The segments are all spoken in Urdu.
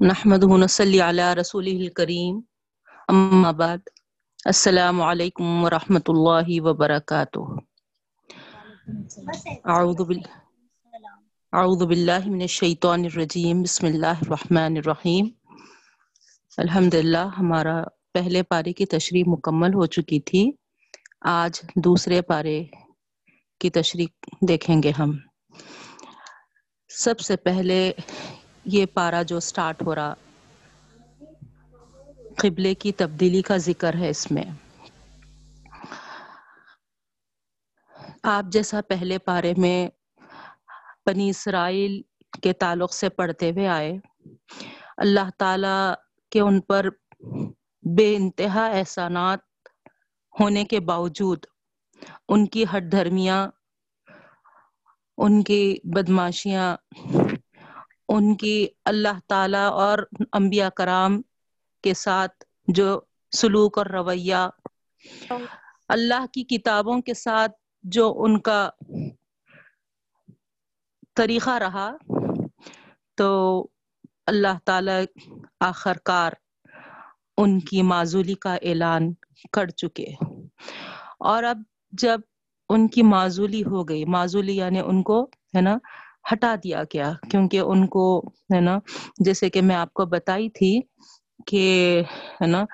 نحمد نصلی علی رسول الکریم اما بعد، السلام علیکم ورحمۃ اللہ وبرکاتہ اعوذ بال اعوذ باللہ من الشیطان الرجیم بسم اللہ الرحمن الرحیم الحمد للہ ہمارا پہلے پارے کی تشریح مکمل ہو چکی تھی. آج دوسرے پارے کی تشریح دیکھیں گے ہم. سب سے پہلے یہ پارا جو سٹارٹ ہو رہا۔ قبلے کی تبدیلی کا ذکر ہے اس میں۔ آپ جیسا پہلے پارے میں بنی اسرائیل کے تعلق سے پڑھتے ہوئے آئے، اللہ تعالی کے ان پر بے انتہا احسانات ہونے کے باوجود ان کی ہٹ دھرمیاں، ان کی بدماشیاں ان کی اللہ تعالی اور انبیاء کرام کے ساتھ جو سلوک اور رویہ اللہ کی کتابوں کے ساتھ جو ان کا طریقہ رہا، تو اللہ تعالی آخر کار ان کی معذولی کا اعلان کر چکے۔ اور اب جب ان کی معذولی ہو گئی، معذولی یعنی ان کو، ہے نا ہٹا دیا گیا۔ کیونکہ ان کو، ہے نا، جیسے کہ میں آپ کو بتائی تھی کہ، ہے نا،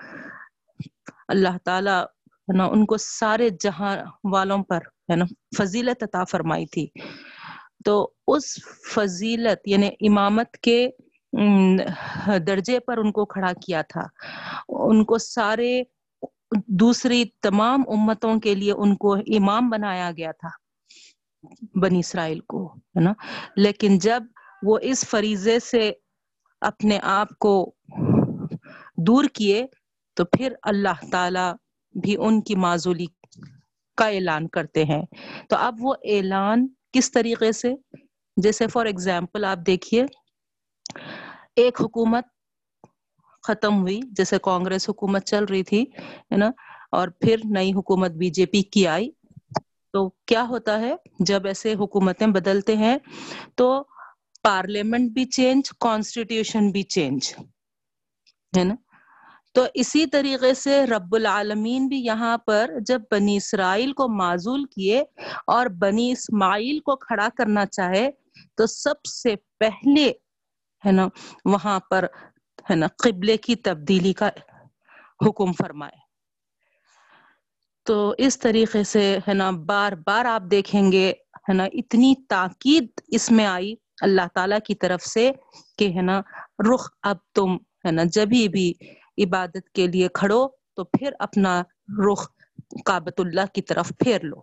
اللہ تعالی، ہے نا، ان کو سارے جہاں والوں پر، ہے نا، فضیلت عطا فرمائی تھی۔ تو اس فضیلت یعنی امامت کے درجے پر ان کو کھڑا کیا تھا۔ ان کو سارے دوسری تمام امتوں کے لیے ان کو امام بنایا گیا تھا۔ بنی اسرائیل کو، ہے نا؟ لیکن جب وہ اس فریضے سے اپنے آپ کو دور کیے، تو پھر اللہ تعالی بھی ان کی معذولی کا اعلان کرتے ہیں۔ تو اب وہ اعلان کس طریقے سے؟ جیسے فار ایگزامپل آپ دیکھیے، ایک حکومت ختم ہوئی، جیسے کانگریس حکومت چل رہی تھی، ہے نا؟ اور پھر نئی حکومت بی جے پی کی آئی۔ تو کیا ہوتا ہے؟ جب ایسے حکومتیں بدلتے ہیں تو پارلیمنٹ بھی چینج کانسٹیٹیوشن بھی چینج ہے نا؟ تو اسی طریقے سے رب العالمین بھی یہاں پر جب بنی اسرائیل کو معذول کیے اور بنی اسماعیل کو کھڑا کرنا چاہے تو سب سے پہلے، ہے نا، وہاں پر، ہے نا، قبلے کی تبدیلی کا حکم فرمائے۔ تو اس طریقے سے ہے نا بار بار آپ دیکھیں گے ہے نا اتنی تاکید اس میں آئی اللہ تعالی کی طرف سے کہ ہے نا رخ اب تم ہے نا جبھی بھی عبادت کے لیے کھڑو تو پھر اپنا رخ کابت اللہ کی طرف پھیر لو۔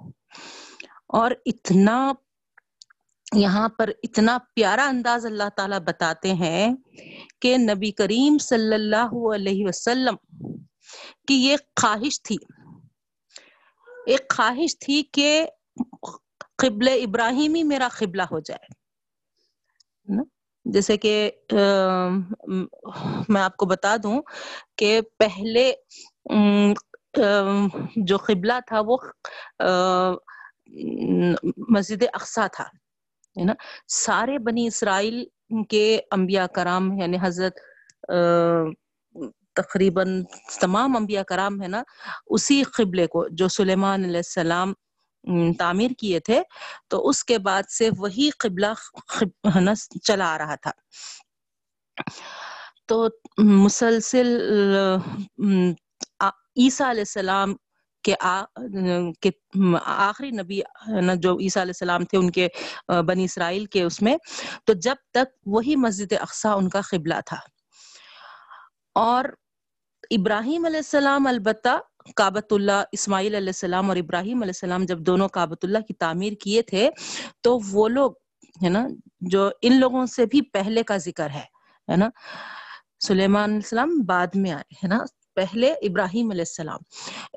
اور اتنا یہاں پر اتنا پیارا انداز اللہ تعالیٰ بتاتے ہیں کہ نبی کریم صلی اللہ علیہ وسلم کی یہ خواہش تھی۔ ایک خواہش تھی کہ قبل ابراہیمی میرا قبلہ ہو جائے جیسے کہ میں آپ کو بتا دوں کہ پہلے جو قبلہ تھا وہ مسجد اقسا تھا، ہے نا؟ سارے بنی اسرائیل کے انبیاء کرام یعنی حضرت تقریباً تمام انبیاء کرام ہے نا، اسی قبلے کو جو سلیمان علیہ السلام تعمیر کیے تھے، تو اس کے بعد سے وہی قبلہ چلا آ رہا تھا۔ تو مسلسل عیسیٰ علیہ السلام کے آخری نبی جو عیسیٰ علیہ السلام تھے، ان کے بنی اسرائیل کے اس میں، تو جب تک وہی مسجد اقسا ان کا قبلہ تھا۔ اور ابراہیم علیہ السلام البتہ کابت اللہ، اسماعیل علیہ السلام اور ابراہیم علیہ السلام جب دونوں کابت اللہ کی تعمیر کیے تھے، تو وہ لوگ، ہے نا، جو ان لوگوں سے بھی پہلے کا ذکر ہے ہے نا، سلیمان علیہ السلام بعد میں آئے، ہے نا، پہلے ابراہیم علیہ السلام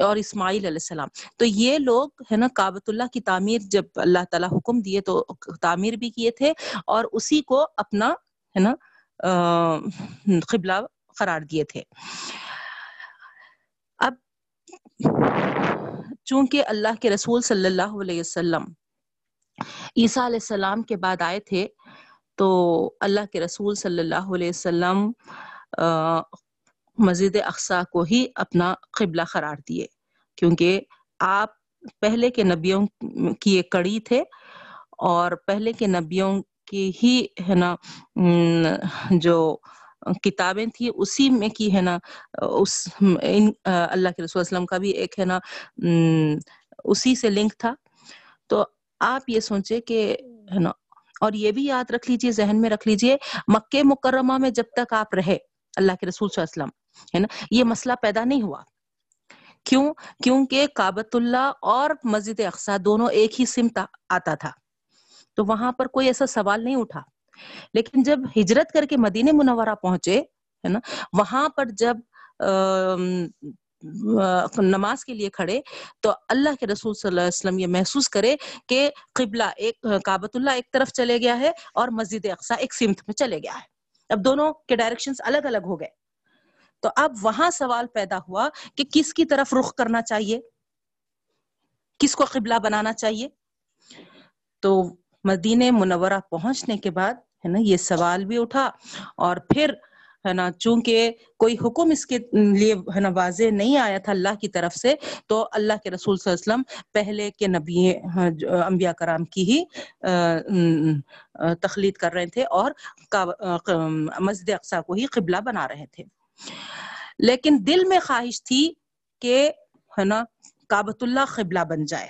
اور اسماعیل علیہ السلام۔ تو یہ لوگ، ہے نا کابت اللہ کی تعمیر جب اللہ تعالیٰ حکم دیے تو تعمیر بھی کیے تھے اور اسی کو اپنا، ہے نا قبلہ قرار دیے تھے۔ چونکہ اللہ کے رسول صلی اللہ علیہ وسلم عیسیٰ علیہ السلام کے بعد آئے تھے، تو اللہ کے رسول صلی اللہ علیہ وسلم مسجد اقسا کو ہی اپنا قبلہ قرار دیے۔ کیونکہ آپ پہلے کے نبیوں کی ایک کڑی تھے اور پہلے کے نبیوں کی ہی، ہے نا جو کتابیں تھیں، اسی میں کی ہے نا، اس اللہ کے رسول وسلم کا بھی ایک ہے نا اسی سے لنک تھا۔ تو آپ یہ سوچے کہ ہے نا، اور یہ بھی یاد رکھ لیجیے، ذہن میں رکھ لیجیے، مکہ مکرمہ میں جب تک آپ رہے، اللہ کے رسول صلی اللہ علیہ وسلم، ہے نا، یہ مسئلہ پیدا نہیں ہوا۔ کیوں؟ کیونکہ کابت اللہ اور مسجد اقسا دونوں ایک ہی سمت آتا تھا۔ تو وہاں پر کوئی ایسا سوال نہیں اٹھا۔ لیکن جب ہجرت کر کے مدینہ منورہ پہنچے، ہے نا، وہاں پر جب نماز کے لیے کھڑے، تو اللہ کے رسول صلی اللہ علیہ وسلم یہ محسوس کرے کہ قبلہ ایک کابت اللہ ایک طرف چلے گیا ہے اور مسجد اقسا ایک سمت میں چلے گیا ہے۔ اب دونوں کے ڈائریکشنز الگ الگ ہو گئے۔ تو اب وہاں سوال پیدا ہوا کہ کس کی طرف رخ کرنا چاہیے؟ کس کو قبلہ بنانا چاہیے؟ تو مدینہ منورہ پہنچنے کے بعد ہے نا یہ سوال بھی اٹھا اور پھر ہے نا چونکہ کوئی حکم اس کے لیے ہے نا واضح نہیں آیا تھا اللہ کی طرف سے، تو اللہ کے رسول صلی اللہ علیہ وسلم پہلے کے نبی انبیاء کرام کی ہی تخلید کر رہے تھے اور مسجد اقسا کو ہی قبلہ بنا رہے تھے۔ لیکن دل میں خواہش تھی کہ ہے نا کابت اللہ قبلہ بن جائے۔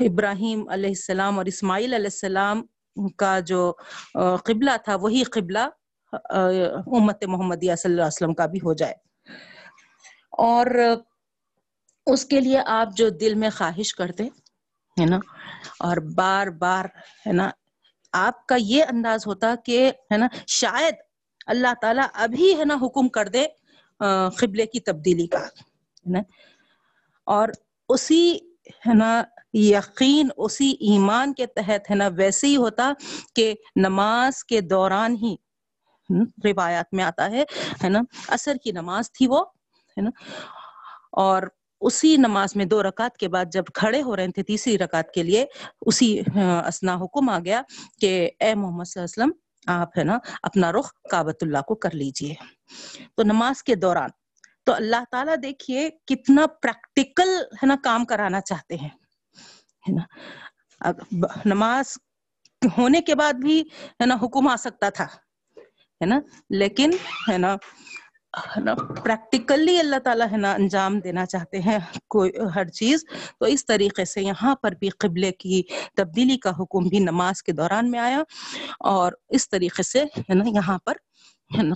ابراہیم علیہ السلام اور اسماعیل علیہ السلام کا جو قبلہ تھا، وہی قبلہ امت محمدیہ صلی اللہ علیہ وسلم کا بھی ہو جائے۔ اور اس کے لیے آپ جو دل میں خواہش کرتے، ہے نا، اور بار بار، ہے نا، آپ کا یہ انداز ہوتا کہ، ہے نا، شاید اللہ تعالیٰ ابھی، ہے نا، حکم کر دے قبلے کی تبدیلی کا، ہے نا۔ اور اسی، ہے نا یقین اسی ایمان کے تحت ہے نا، ویسے ہی ہوتا کہ نماز کے دوران ہی روایات میں آتا ہے ہے نا اثر کی نماز تھی وہ، ہے نا، اور اسی نماز میں دو رکعت کے بعد جب کھڑے ہو رہے تھے تیسری رکعت کے لیے، اسی اسنا حکم آ گیا کہ اے محمد صلی اللہ علیہ وسلم، آپ، ہے نا، اپنا رخ کابت اللہ کو کر لیجیے۔ تو نماز کے دوران، تو اللہ تعالیٰ دیکھیے کتنا پریکٹیکل ہے نا، کام کرانا چاہتے ہیں۔ ہے نا؟ نماز ہونے کے بعد بھی ہے نا حکم آ سکتا تھا، ہے نا؟ لیکن ہے نا پریکٹیکلی اللہ تعالیٰ ہے نا انجام دینا چاہتے ہیں کوئی ہر چیز۔ تو اس طریقے سے یہاں پر بھی قبلے کی تبدیلی کا حکم بھی نماز کے دوران میں آیا۔ اور اس طریقے سے ہے نا یہاں پر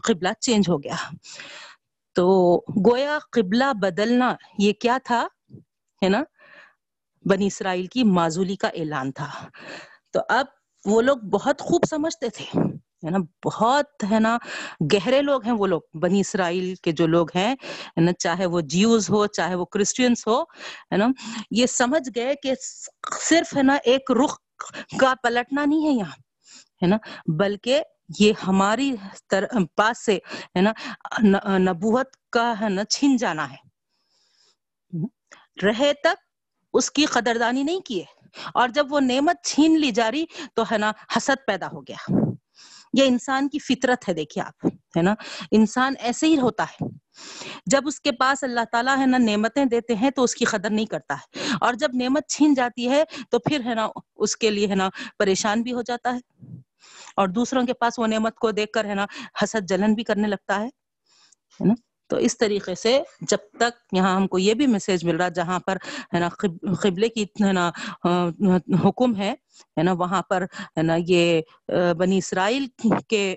قبلہ چینج ہو گیا۔ تو گویا قبلہ بدلنا یہ کیا تھا؟ ہے نا بنی اسرائیل کی معذولی کا اعلان تھا۔ تو اب وہ لوگ بہت خوب سمجھتے تھے، ہے نا؟ بہت، ہے نا؟ گہرے لوگ ہیں وہ لوگ۔ بنی اسرائیل کے جو لوگ ہیں نا؟ چاہے وہ جیوز ہو، چاہے وہ کرسچینس ہو، ہے نا؟ یہ سمجھ گئے کہ صرف، ہے نا، ایک رخ کا پلٹنا نہیں ہے یہاں، ہے نا؟ بلکہ یہ ہماری پاس سے، ہے نا نبوت کا، ہے نا، چھن جانا ہے۔ رہے تک اس کی قدردانی نہیں کیے۔ اور جب وہ نعمت چھین لی جا رہی تو ہے نا حسد پیدا ہو گیا۔ یہ انسان کی فطرت ہے، دیکھیے آپ، ہے نا؟ انسان ایسے ہی ہوتا ہے۔ جب اس کے پاس اللہ تعالیٰ ہے نا نعمتیں دیتے ہیں تو اس کی قدر نہیں کرتا ہے۔ اور جب نعمت چھین جاتی ہے تو پھر ہے نا اس کے لیے ہے نا پریشان بھی ہو جاتا ہے۔ اور دوسروں کے پاس وہ نعمت کو دیکھ کر ہے نا حسد جلن بھی کرنے لگتا ہے نا؟ تو اس طریقے سے جب تک یہاں ہم کو یہ بھی میسج مل رہا جہاں پر ہے نا قبلے کی ہے نا حکم ہے ہے نا، وہاں پر ہے نا یہ بنی اسرائیل کے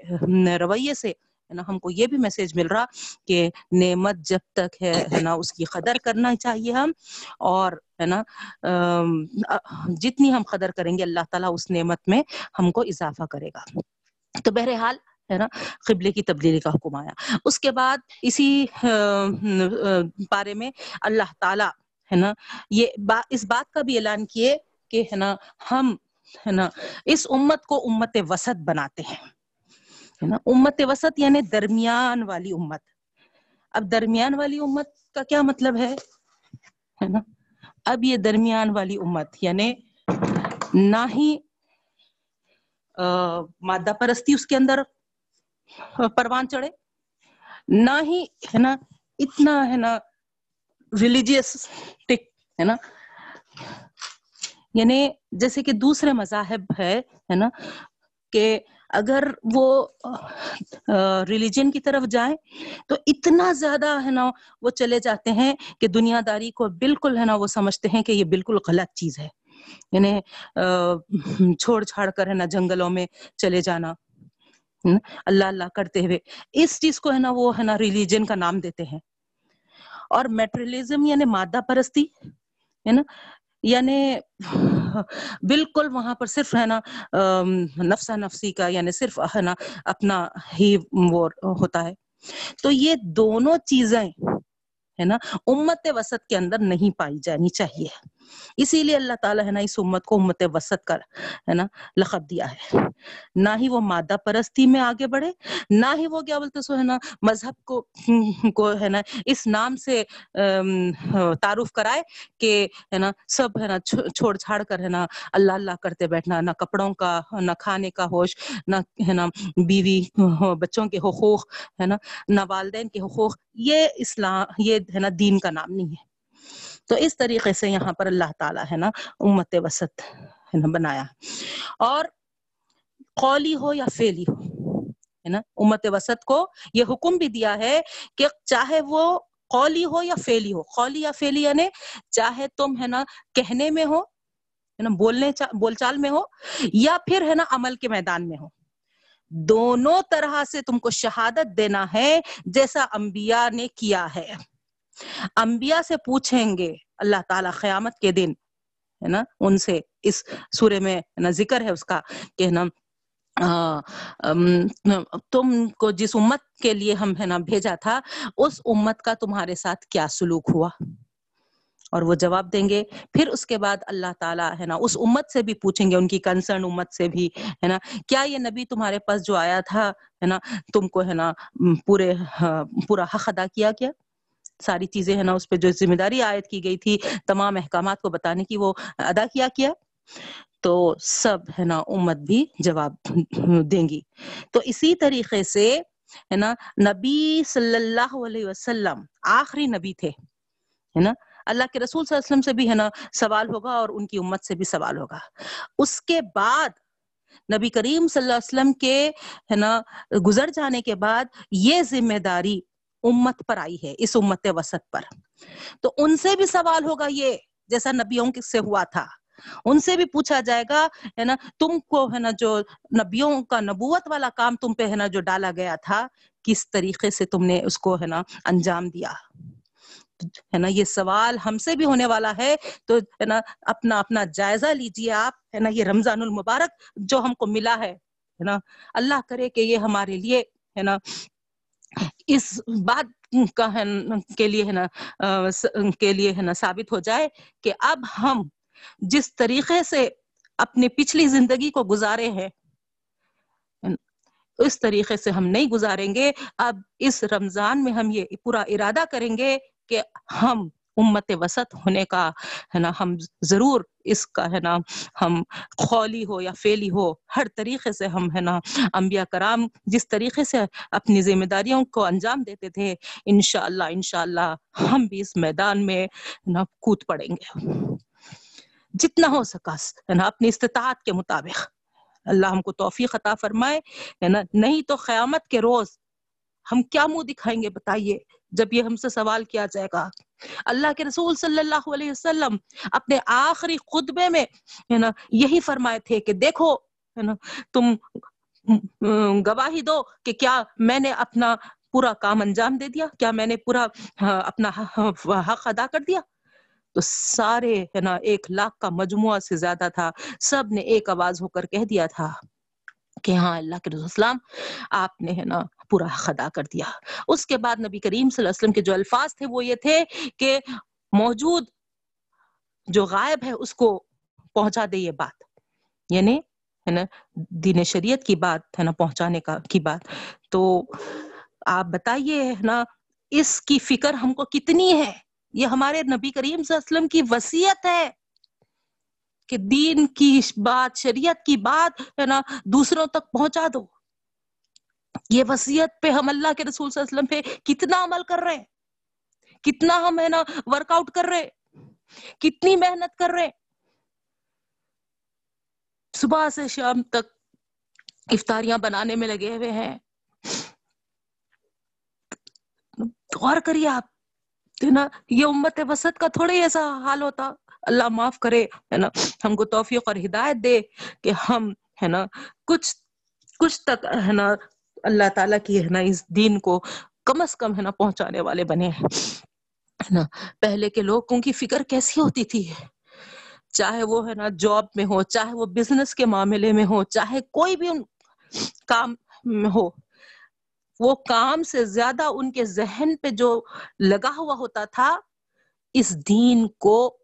رویے سے ہے نا ہم کو یہ بھی میسج مل رہا کہ نعمت جب تک ہے ہے نا، اس کی قدر کرنا چاہیے ہم اور ہے نا جتنی ہم قدر کریں گے، اللہ تعالیٰ اس نعمت میں ہم کو اضافہ کرے گا۔ تو بہرحال ہے نا، قبلے کی تبدیلی کا حکم آیا۔ اس کے بعد اسی بارے میں اللہ تعالی، ہے نا، یہ اس بات کا بھی اعلان کیے کہ، ہے نا، ہم، ہے نا، اس امت کو امت وسط بناتے ہیں۔ ہے نا، امت وسط یعنی درمیان والی امت۔ اب درمیان والی امت کا کیا مطلب ہے؟ ہے نا، اب یہ درمیان والی امت یعنی نہ ہی مادہ پرستی اس کے اندر پروان چڑھے۔ نہ ہی ہے نا، اتنا ہے نا ریلیجیس ہے نا۔ یعنی جیسے کہ دوسرے مذاہب ہے ہے نا، کہ اگر وہ ریلیجن کی طرف جائیں تو اتنا زیادہ ہے نا وہ چلے جاتے ہیں کہ دنیا داری کو بالکل ہے نا وہ سمجھتے ہیں کہ یہ بالکل غلط چیز ہے۔ یعنی چھوڑ چھاڑ کر ہے نا جنگلوں میں چلے جانا۔ اللہ اللہ کرتے ہوئے۔ اس چیز کو ہے نا، وہ ہے نا ریلیجن کا نام دیتے ہیں۔ اور میٹریلزم یعنی مادہ پرستی، ہے نا یعنی بالکل وہاں پر صرف ہے نا نفسا نفسی کا یعنی صرف ہے نا اپنا ہی وہ ہوتا ہے۔ تو یہ دونوں چیزیں، ہے نا، امت وسط کے اندر نہیں پائی جانی چاہیے۔ اسی لیے اللہ تعالیٰ ہے نا اس امت کو امت وسط کر ہے نا لقب دیا ہے۔ نہ ہی وہ مادہ پرستی میں آگے بڑھے، نہ ہی وہ کیا بولتے سو ہے نا مذہب کو کو ہے نا اس نام سے تعارف کرائے کہ ہے نا سب ہے نا چھوڑ چھاڑ کر ہے نا اللہ اللہ کرتے بیٹھنا، نہ کپڑوں کا، نہ کھانے کا ہوش، نہ ہے نا بیوی بچوں کے حقوق ہے نا، نہ والدین کے حقوق، یہ اسلام، یہ ہے نا دین کا نام نہیں ہے۔ تو اس طریقے سے یہاں پر اللہ تعالیٰ ہے نا، امت وسط ہے نا، بنایا۔ اور قولی ہو یا فیلی ہو، ہے نا، امت وسط کو یہ حکم بھی دیا ہے کہ چاہے وہ قولی ہو یا فیلی ہو۔ قولی یا فیلی یعنی چاہے تم ہے نا کہنے میں ہو، ہے نا، بولنے بول چال میں ہو یا پھر ہے نا عمل کے میدان میں ہو۔ دونوں طرح سے تم کو شہادت دینا ہے جیسا انبیاء نے کیا ہے۔ انبیاء سے پوچھیں گے اللہ تعالیٰ قیامت کے دن، ہے نا؟ ان سے اس سورے میں نا، ذکر ہے اس کا کہ نا تم کو جس امت کے لیے ہم، ہے نا، بھیجا تھا، اس امت کا تمہارے ساتھ کیا سلوک ہوا؟ اور وہ جواب دیں گے۔ پھر اس کے بعد اللہ تعالیٰ، ہے نا، اس امت سے بھی پوچھیں گے، ان کی کنسرن امت سے بھی، ہے نا، کیا یہ نبی تمہارے پاس جو آیا تھا، ہے نا، تم کو، ہے نا پورے ہاں، پورا حق ادا کیا کیا ساری چیزیں ہے نا، اس پہ جو ذمہ داری عائد کی گئی تھی، تمام احکامات کو بتانے کی وہ ادا کیا کیا۔ تو سب ہے نا، امت بھی جواب دیں گی۔ تو اسی طریقے سے ہے نا، نبی صلی اللہ علیہ وسلم آخری نبی تھے، ہے نا۔ اللہ کے رسول صلی اللہ علیہ وسلم سے بھی ہے نا سوال ہوگا اور ان کی امت سے بھی سوال ہوگا۔ اس کے بعد نبی کریم صلی اللہ علیہ وسلم کے ہے نا، گزر جانے کے بعد یہ ذمہ داری امت پر آئی ہے، اس امت وسط پر۔ تو ان سے بھی سوال ہوگا یہ، جیسا نبیوں سے ہوا تھا۔ ان سے بھی پوچھا جائے گا، ہے نا، تم کو، ہے نا، جو نبیوں کا نبوت والا کام تم پہ، ہے نا، جو ڈالا گیا تھا، کس طریقے سے تم نے اس کو، ہے نا، انجام دیا؟ ہے نا، یہ سوال ہم سے بھی ہونے والا ہے۔ تو، ہے نا، اپنا اپنا جائزہ لیجیے آپ، ہے نا، یہ رمضان المبارک جو ہم کو ملا ہے نا۔ اللہ کرے کہ یہ ہمارے لیے، ہے نا اس بات کا ہے کے لیے ہے نا کے لیے ہے نا ثابت ہو جائے کہ اب ہم جس طریقے سے اپنی پچھلی زندگی کو گزارے ہیں، اس طریقے سے ہم نہیں گزاریں گے۔ اب اس رمضان میں ہم یہ پورا ارادہ کریں گے کہ ہم امت وسط ہونے کا، ہے نا، ہم ضرور اس کا، ہے نا، ہم خولی ہو یا فیلی ہو، ہر طریقے سے ہم، ہے نا، انبیاء کرام جس طریقے سے اپنی ذمہ داریوں کو انجام دیتے تھے، انشاءاللہ انشاءاللہ ہم بھی اس میدان میں نا، کود پڑیں گے۔ جتنا ہو سکا، ہے نا، اپنی استطاعت کے مطابق۔ اللہ ہم کو توفیق عطا فرمائے، ہے نا، نہیں تو قیامت کے روز ہم کیا منہ دکھائیں گے، بتائیے، جب یہ ہم سے سوال کیا جائے گا۔ اللہ کے رسول صلی اللہ علیہ وسلم اپنے آخری خطبے میں، ہے نا، یہی فرمائے تھے کہ دیکھو، ہے نا، تم گواہی دو کہ کیا میں نے اپنا پورا کام انجام دے دیا؟ کیا میں نے پورا اپنا حق ادا کر دیا؟ تو سارے، ہے نا، ایک لاکھ کا مجموعہ سے زیادہ تھا، سب نے ایک آواز ہو کر کہہ دیا تھا۔ کہ ہاں اللہ کے رسول اسلام آپ نے ہے نا پورا حق ادا کر دیا۔ اس کے بعد نبی کریم صلی اللہ علیہ وسلم کے جو الفاظ تھے وہ یہ تھے کہ موجود جو غائب ہے اس کو پہنچا دے یہ بات۔ یعنی ہے نا دین شریعت کی بات ہے نا پہنچانے کا کی بات۔ تو آپ بتائیے ہے نا اس کی فکر ہم کو کتنی ہے؟ یہ ہمارے نبی کریم صلی اللہ علیہ وسلم کی وسیعت ہے۔ کہ دین کی بات، شریعت کی بات ہے نا، دوسروں تک پہنچا دو۔ یہ وسیعت پہ ہم اللہ کے رسول صلی اللہ علیہ وسلم پہ کتنا عمل کر رہے ہیں۔ کتنا ہم ہے نا ورک آؤٹ کر رہے کتنی محنت کر رہے صبح سے شام تک افطاریاں بنانے میں لگے ہوئے ہیں۔ غور کریے آپ نا، یہ امت وسط کا تھوڑا ہی ایسا حال ہوتا۔ اللہ معاف کرے، ہے نا؟ ہم کو توفیق اور ہدایت دے کہ ہم، ہے نا، کچھ کچھ تک، ہے نا، اللہ تعالیٰ کی، ہے نا، اس دین کو کم از کم، ہے نا، پہنچانے والے بنے ہیں نا؟ پہلے کے لوگوں کی فکر کیسی ہوتی تھی؟ چاہے وہ، ہے نا، جاب میں ہو، چاہے وہ بزنس کے معاملے میں ہو، چاہے کوئی بھی ان کام میں ہو، وہ کام سے زیادہ ان کے ذہن پہ جو لگا ہوا ہوتا تھا، اس دین کو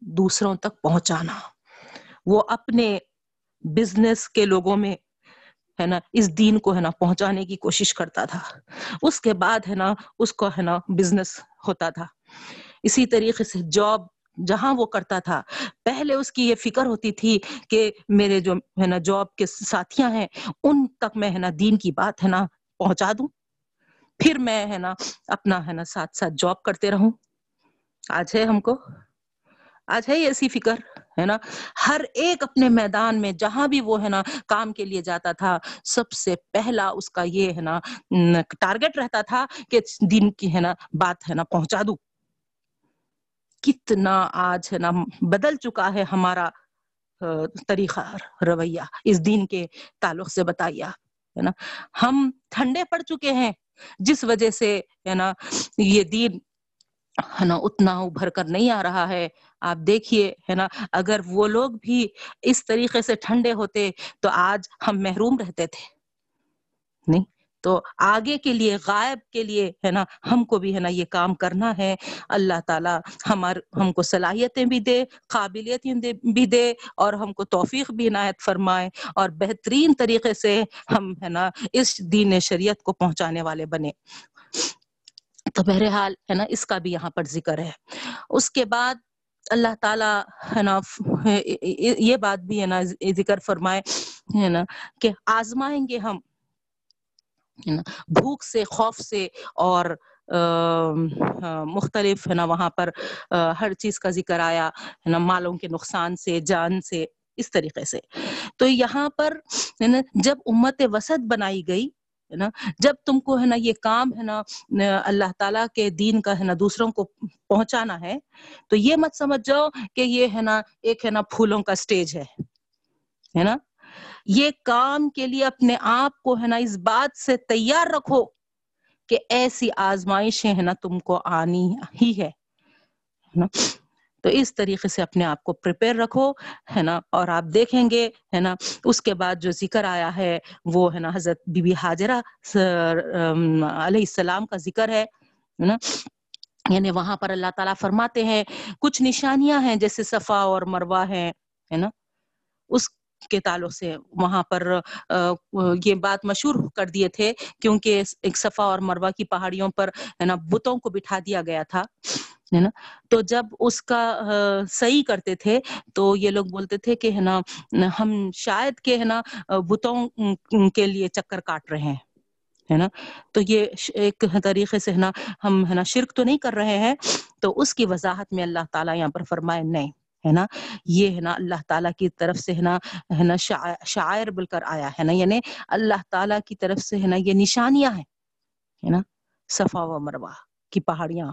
دوسروں تک پہنچانا۔ وہ اپنے بزنس کے لوگوں میں ہے نا، اس دین کو ہے نا پہنچانے کی کوشش کرتا تھا۔ اس کے بعد ہے نا، اس کو ہے نا بزنس ہوتا تھا۔ اسی طریقے سے جاب جہاں وہ کرتا تھا، پہلے اس کی یہ فکر ہوتی تھی کہ میرے جو ہے نا جاب کے ساتھیاں ہیں، ان تک میں ہے نا دین کی بات ہے نا پہنچا دوں۔ پھر میں ہے نا اپنا ہے نا ساتھ ساتھ جاب کرتے رہوں۔ آج ہے ہم کو آج ہے ایسی فکر، ہے نا؟ ہر ایک اپنے میدان میں جہاں بھی وہ، ہے نا، کام کے لیے جاتا تھا، سب سے پہلا اس کا یہ، ہے نا ٹارگٹ رہتا تھا کہ دن کی، ہے نا، بات، ہے نا، پہنچا دوں۔ کتنا آج، ہے نا، بدل چکا ہے ہمارا طریقہ رویہ۔ اس دین کے تعلق سے بتائیے ہے نا؟ ہم ٹھنڈے پڑ چکے ہیں، جس وجہ سے، ہے نا، یہ دین ہے نا، اتنا ابھر کر نہیں آ رہا ہے۔ آپ دیکھیے، ہے نا، اگر وہ لوگ بھی اس طریقے سے ٹھنڈے ہوتے تو آج ہم محروم رہتے تھے۔ نہیں، تو آگے کے لیے، غائب کے لیے، ہے نا، ہم کو بھی، ہے نا، یہ کام کرنا ہے۔ اللہ تعالی ہمار، ہم کو صلاحیتیں بھی دے، قابلیتیں بھی دے، اور ہم کو توفیق بھی عنایت فرمائے۔ اور بہترین طریقے سے ہم، ہے نا، اس دین شریعت کو پہنچانے والے بنے۔ تو بہرحال ہے نا، اس کا بھی یہاں پر ذکر ہے۔ اس کے بعد اللہ تعالیٰ ہے نا، یہ بات بھی ہے نا، ذکر فرمائے ہے نا کہ آزمائیں گے ہم بھوک سے، خوف سے اور مختلف ہے نا، وہاں پر ہر چیز کا ذکر آیا، ہے نا، مالوں کے نقصان سے، جان سے، اس طریقے سے۔ تو یہاں پر جب امت وسط بنائی گئی ہے نا؟ جب تم کو ہے نا یہ کام ہے نا، اللہ تعالیٰ کے دین کا ہے نا دوسروں کو پہنچانا ہے، تو یہ مت سمجھ جاؤ کہ یہ ہے نا ایک ہے نا پھولوں کا سٹیج ہے ہے نا؟ یہ کام کے لیے اپنے آپ کو ہے نا اس بات سے تیار رکھو کہ ایسی آزمائشیں ہے نا تم کو آنی ہی ہے نا؟ تو اس طریقے سے اپنے آپ کو پریپیئر رکھو، ہے نا؟ اور آپ دیکھیں گے، ہے نا؟ اس کے بعد جو ذکر آیا ہے، وہ ہے نا حضرت بی بی حاجرہ علیہ السلام کا ذکر ہے نا؟ یعنی وہاں پر اللہ تعالیٰ فرماتے ہیں، کچھ نشانیاں ہیں جیسے صفا اور مروا ہے نا؟ اس کے تعلق سے وہاں پر یہ بات مشہور کر دیے تھے، کیونکہ ایک صفا اور مروا کی پہاڑیوں پر، ہے نا؟ بتوں کو بٹھا دیا گیا تھا۔ ہے نا؟ تو جب اس کا صحیح کرتے تھے، تو یہ لوگ بولتے تھے کہ ہے نا، ہم شاید کہ ہے نا، بتوں کے لیے چکر کاٹ رہے ہیں، ہے نا؟ تو یہ ایک طریقے سے ہے نا، ہم ہے نا شرک تو نہیں کر رہے ہیں، تو اس کی وضاحت میں اللہ تعالیٰ یہاں پر فرمائے نہیں، ہے نا؟ یہ ہے نا اللہ تعالیٰ کی طرف سے ہے نا ہے نا شاعر بل کر آیا ہے نا یعنی اللہ تعالیٰ کی طرف سے ہے نا، یہ نشانیاں ہیں، ہے نا؟ صفا و مروا کی پہاڑیاں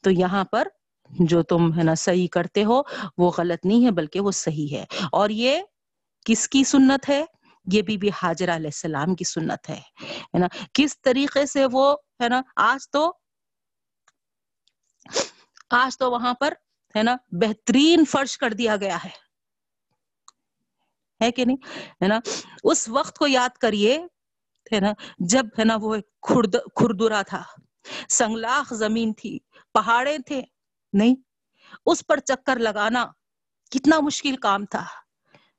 تو یہاں پر جو تم ہے نا صحیح کرتے ہو، وہ غلط نہیں ہے بلکہ وہ صحیح ہے۔ اور یہ کس کی سنت ہے؟ یہ بی بی حاجر علیہ السلام کی سنت ہے۔ نا؟ کس طریقے سے وہ ہے نا، آج تو آج تو وہاں پر ہے نا بہترین فرش کر دیا گیا ہے۔ ہے کہ نہیں؟ ہے نا؟ اس وقت کو یاد کریے، ہے نا، جب ہے نا وہ کھردرا تھا۔ سنگلاخ زمین تھی پہاڑے تھے نہیں، اس پر چکر لگانا کتنا مشکل کام تھا۔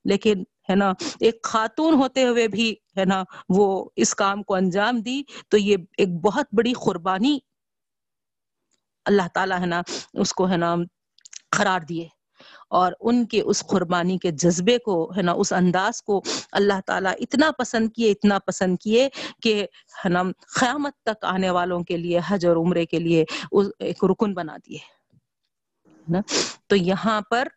لیکن، ہے نا، ایک خاتون ہوتے ہوئے بھی، ہے نا، وہ اس کام کو انجام دی، تو یہ ایک بہت بڑی قربانی اللہ تعالیٰ، ہے نا، اس کو، ہے نا، قرار دیے۔ اور ان کے اس قربانی کے جذبے کو، ہے نا، اس انداز کو اللہ تعالیٰ اتنا پسند کیے، اتنا پسند کیے کہ، ہے نا، قیامت تک آنے والوں کے لیے، حج اور عمرے کے لیے ایک رکن بنا دیے نا؟ تو یہاں پر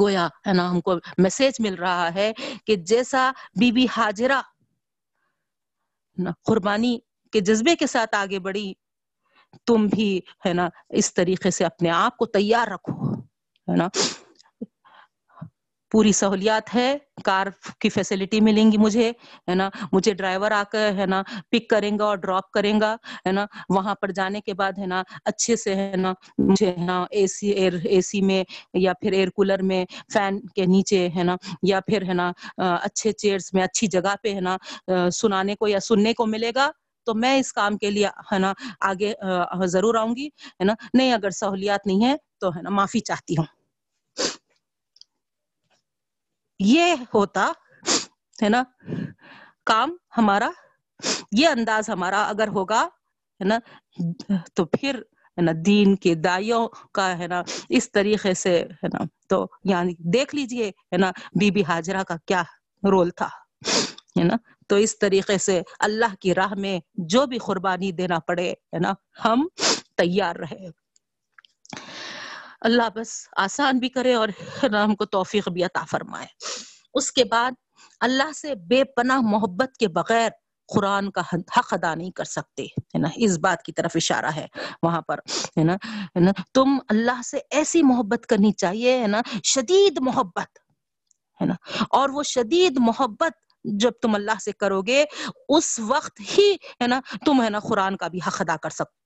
گویا، ہے نا، ہم کو میسج مل رہا ہے کہ جیسا بی بی حاجرہ قربانی کے جذبے کے ساتھ آگے بڑھی، تم بھی، ہے نا، اس طریقے سے اپنے آپ کو تیار رکھو۔ ہے نا؟ پوری سہولیات ہے، کار کی فیسلٹی ملیں گی مجھے، ہے نا؟ مجھے ڈرائیور آ کر، ہے نا پک کریں گا اور ڈراپ کریں گا، ہے نا؟ وہاں پر جانے کے بعد، ہے نا، اچھے سے، ہے نا، مجھے، ہے نا اے سی ایئر اے سی میں یا پھر ایئر کولر میں فین کے نیچے، ہے نا، یا پھر، ہے نا اچھے چیئرس میں، اچھی جگہ پہ، ہے نا سنانے کو یا سننے کو ملے گا، تو میں اس کام کے لیے، ہے نا، آگے ضرور آؤں گی، ہے نا؟ نہیں اگر سہولیات نہیں ہے، تو، ہے نا، معافی چاہتی ہوں۔ یہ ہوتا، ہے نا، کام ہمارا، یہ انداز ہمارا اگر ہوگا، ہے نا، تو پھر، ہے نا، دین کے دائیوں کا، ہے نا، اس طریقے سے، ہے نا، تو یعنی دیکھ لیجیے، ہے نا، بی بی حاجرہ کا کیا رول تھا، ہے نا، تو اس طریقے سے اللہ کی راہ میں جو بھی قربانی دینا پڑے، ہے نا، ہم تیار رہے۔ اللہ بس آسان بھی کرے اور ہم کو توفیق بھی عطا فرمائے۔ اس کے بعد اللہ سے بے پناہ محبت کے بغیر قرآن کا حق ادا نہیں کر سکتے، ہے نا؟ اس بات کی طرف اشارہ ہے وہاں پر، ہے نا؟ نا؟ تم اللہ سے ایسی محبت کرنی چاہیے، ہے نا؟ شدید محبت، ہے نا؟ اور وہ شدید محبت جب تم اللہ سے کرو گے، اس وقت ہی، ہے نا؟ تم، ہے نا، قرآن کا بھی حق ادا کر سکتے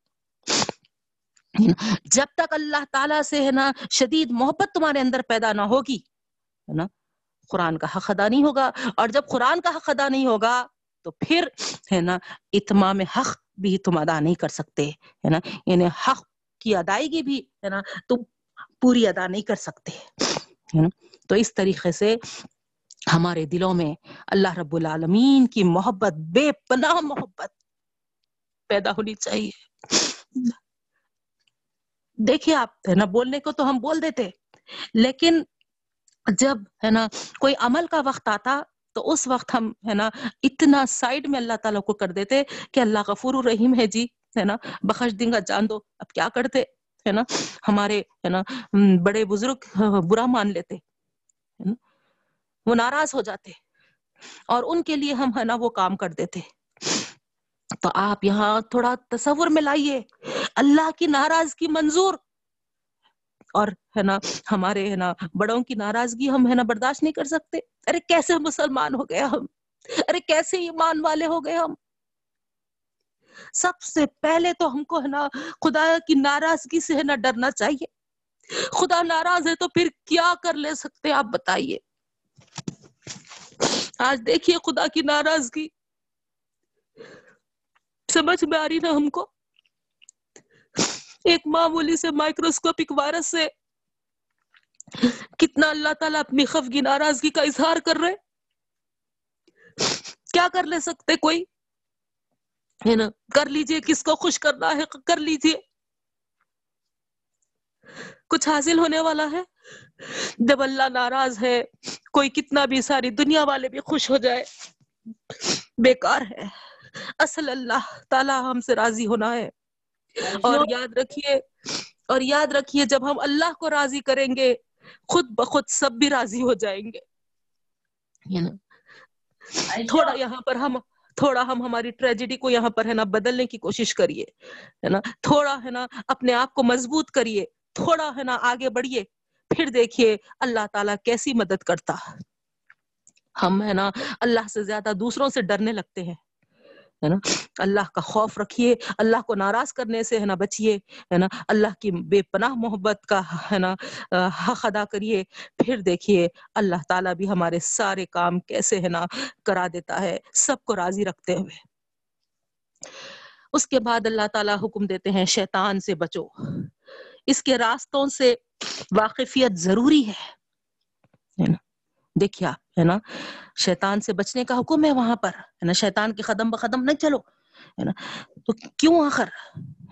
جب تک اللہ تعالیٰ سے ہے نا شدید محبت تمہارے اندر پیدا نہ ہوگی، ہے نا، قرآن کا حق ادا نہیں ہوگا، اور جب قرآن کا حق ادا نہیں ہوگا تو پھر ہے نا اتمام حق بھی تم ادا نہیں کر سکتے، ہے نا یعنی حق کی ادائیگی بھی ہے نا تم پوری ادا نہیں کر سکتے، ہے نا، تو اس طریقے سے ہمارے دلوں میں اللہ رب العالمین کی محبت، بے پناہ محبت پیدا ہونی چاہیے۔ دیکھیے آپ، ہے نا، بولنے کو تو ہم بول دیتے، لیکن جب، ہے نا، کوئی عمل کا وقت آتا تو اس وقت ہم، ہے نا، اتنا سائڈ میں اللہ تعالیٰ کو کر دیتے کہ اللہ غفور الرحیم ہے جی ہے نا، بخش دیں گا جان دو، اب کیا کرتے، ہے نا، ہمارے، ہے نا بڑے بزرگ برا مان لیتے وہ ناراض ہو جاتے، اور ان کے لیے ہم، ہے نا، وہ کام کر دیتے۔ تو آپ یہاں تھوڑا تصور میں لائیے۔ اللہ کی ناراض کی منظور۔ اور ہے نا، ہمارے ہے نا، بڑوں کی ناراضگی ہم ہے نا برداشت نہیں کر سکتے۔ ارے کیسے مسلمان ہو گیا ہم؟ ارے کیسے ایمان والے ہو گئے ہم؟ سب سے پہلے تو ہم کو ہے نا خدا کی ناراضگی سے ہے نا ڈرنا چاہیے۔ خدا ناراض ہے تو پھر کیا کر لے سکتے آپ بتائیے۔ آج دیکھیے خدا کی ناراضگی۔ سمجھ میں آ رہی نا ہم کو؟ ایک معمولی سے مائکروسکوپک وائرس سے کتنا اللہ تعالیٰ اپنی خفگی ناراضگی کا اظہار کر رہے کیا کر لے سکتے کوئی؟ ہے نا؟ کر لیجیے، کس کو خوش کرنا ہے، کر لیجیے۔ کچھ حاصل ہونے والا ہے؟ جب اللہ ناراض ہے، کوئی کتنا بھی ساری دنیا والے بھی خوش ہو جائے، بیکار ہے۔ اصل اللہ تعالیٰ ہم سے راضی ہونا ہے۔ اور یاد رکھیے اور یاد رکھیے جب ہم اللہ کو راضی کریں گے خود بخود سب بھی راضی ہو جائیں گے۔ تھوڑا یہاں پر ہم تھوڑا ہم ہماری ٹریجڈی کو یہاں پر ہے نا بدلنے کی کوشش کریے۔ ہے نا؟ تھوڑا ہے نا اپنے آپ کو مضبوط کریے۔ تھوڑا ہے نا آگے بڑھیے۔ پھر دیکھیے اللہ تعالیٰ کیسی مدد کرتا۔ ہم ہے نا اللہ سے زیادہ دوسروں سے ڈرنے لگتے ہیں۔ ہے نا؟ اللہ کا خوف رکھیے، اللہ کو ناراض کرنے سے ہے نا بچیے، ہے نا؟ اللہ کی بے پناہ محبت کا ہے نا حق ادا کریے۔ پھر دیکھیے، اللہ تعالیٰ بھی ہمارے سارے کام کیسے ہے نا کرا دیتا ہے، سب کو راضی رکھتے ہوئے۔ اس کے بعد اللہ تعالیٰ حکم دیتے ہیں، شیطان سے بچو۔ اس کے راستوں سے واقفیت ضروری ہے۔ دیکھیے آپ ہے نا؟ شیطان سے بچنے کا حکم ہے وہاں پر، ہے نا؟ شیطان کے قدم بقدم نہیں چلو، ہے نا؟ تو کیوں آخر؟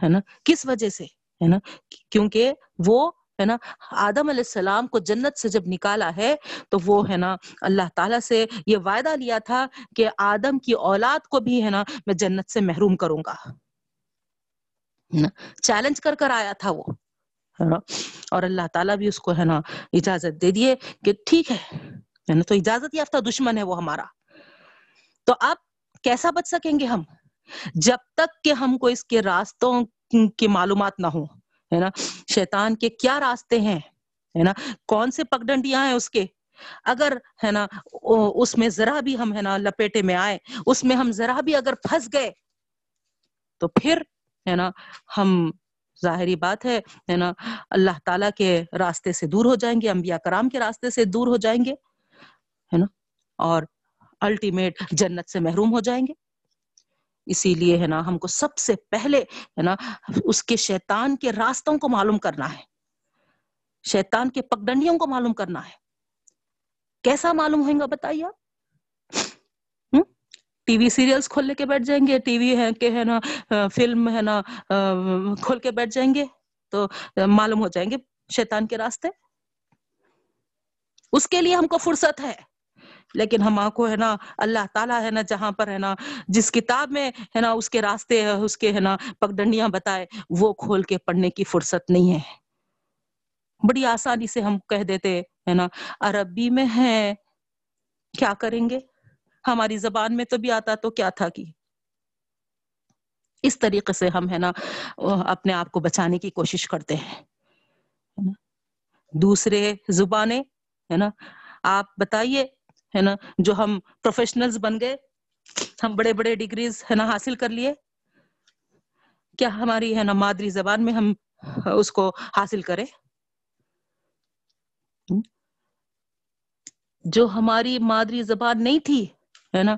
ہے نا؟ کس وجہ سے؟ ہے نا؟ کیونکہ وہ، ہے نا؟ آدم علیہ السلام کو جنت سے جب نکالا ہے، تو وہ، ہے نا، اللہ تعالیٰ سے یہ وعدہ لیا تھا کہ آدم کی اولاد کو بھی، ہے نا، میں جنت سے محروم کروں گا۔ چیلنج کر کر آیا تھا وہ، ہے نا؟ اور اللہ تعالیٰ بھی اس کو، ہے نا، اجازت دے دیے کہ ٹھیک ہے تو اجازت یافتہ دشمن ہے وہ ہمارا۔ تو آپ کیسا بچ سکیں گے ہم؟ جب تک کہ ہم کو اس کے راستوں کی معلومات نہ ہو ہے نا؟ شیطان کے کیا راستے ہیں؟ ہے نا؟ کون سے پگڈنڈیاں ہیں اس کے؟ اگر، ہے نا اس میں ذرا بھی ہم، ہے نا، لپیٹے میں آئے اس میں ہم ذرا بھی اگر پھنس گئے، تو پھر، ہے نا، ہم، ظاہری بات ہے ہے نا، اللہ تعالیٰ کے راستے سے دور ہو جائیں گے، انبیاء کرام کے راستے سے دور ہو جائیں گے۔ ہے نا؟ اور الٹیمیٹ جنت سے محروم ہو جائیں گے۔ اسی لیے ہے نا، ہم کو سب سے پہلے ہے نا، اس کے شیطان کے راستوں کو معلوم کرنا ہے۔ شیطان کے پگڈنڈیوں کو معلوم کرنا ہے۔ کیسا معلوم ہوئیں گا بتائیے آپ؟ ٹی وی سیریلز کھول کے بیٹھ جائیں گے، ٹی وی ہے کہ ہے نا، فلم ہے نا، کھول کے بیٹھ جائیں گے تو معلوم ہو جائیں گے شیطان کے راستے۔ اس کے لیے ہم کو فرصت ہے۔ لیکن ہم کو ہے نا، اللہ تعالیٰ ہے نا جہاں پر ہے نا، جس کتاب میں ہے نا اس کے راستے اس کے ہے نا پگڈنڈیاں بتائے، وہ کھول کے پڑھنے کی فرصت نہیں ہے۔ بڑی آسانی سے ہم کہہ دیتے ہے نا، عربی میں ہے، کیا کریں گے؟ ہماری زبان میں تو بھی آتا تو کیا تھا کہ اس طریقے سے ہم ہے نا، اپنے آپ کو بچانے کی کوشش کرتے ہیں۔ دوسرے زبانیں ہے نا، آپ بتائیے ہے نا، جو ہم پروفیشنلز بن گئے، ہم بڑے بڑے ڈگریز ہے نا حاصل کر لیے۔ کیا ہماری ہے نا مادری زبان میں ہم اس کو حاصل کریں؟ جو ہماری مادری زبان نہیں تھی ہے نا،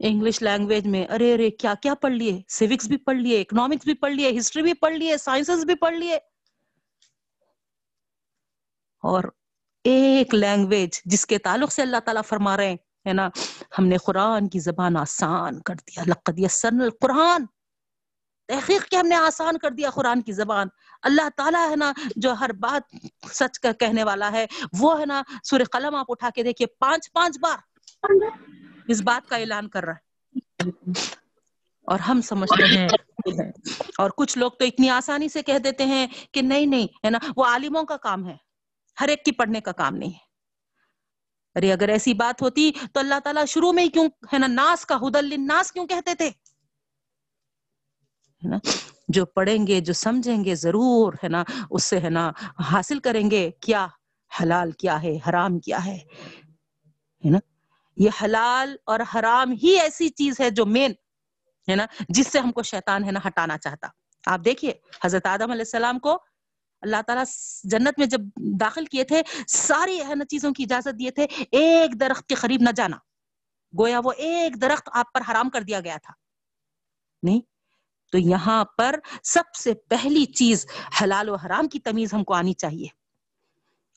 انگلش لینگویج میں، ارے ارے، کیا کیا پڑھ لیے؟ سیوکس بھی پڑھ لیے اکنامکس بھی پڑھ لیے ہسٹری بھی پڑھ لیے سائنسز بھی پڑھ لیے۔ اور ایک لینگویج جس کے تعلق سے اللہ تعالیٰ فرما رہے ہیں، ہے نا؟ ہم نے قرآن کی زبان آسان کر دیا، لقد یسن القرآن۔ تحقیق کے ہم نے آسان کر دیا قرآن کی زبان۔ اللہ تعالیٰ، ہے نا، جو ہر بات سچ کا کہنے والا ہے، وہ، ہے نا سور قلم آپ اٹھا کے دیکھیے، پانچ پانچ بار اس بات کا اعلان کر رہا ہے۔ اور ہم سمجھتے ہیں۔ اور کچھ لوگ تو اتنی آسانی سے کہہ دیتے ہیں کہ نہیں نہیں، ہے نا، وہ عالموں کا کام ہے۔ ہر ایک کی پڑھنے کا کام نہیں ہے۔ ارے اگر ایسی بات ہوتی تو اللہ تعالیٰ شروع میں ہی کیوں ہے نا ناس کا ہدل ناس کیوں کہتے تھے؟ جو پڑھیں گے، جو سمجھیں گے ضرور ہے نا اس سے ہے نا حاصل کریں گے کیا حلال کیا ہے، حرام کیا ہے۔ نا؟ یہ حلال اور حرام ہی ایسی چیز ہے جو مین ہے نا جس سے ہم کو شیطان ہے نا ہٹانا چاہتا۔ آپ دیکھیے حضرت آدم علیہ السلام کو اللہ تعالیٰ جنت میں جب داخل کیے تھے، ساری ہے نا چیزوں کی اجازت دیے تھے، ایک درخت کے قریب نہ جانا۔ گویا وہ ایک درخت آپ پر حرام کر دیا گیا تھا۔ نہیں، تو یہاں پر سب سے پہلی چیز حلال و حرام کی تمیز ہم کو آنی چاہیے۔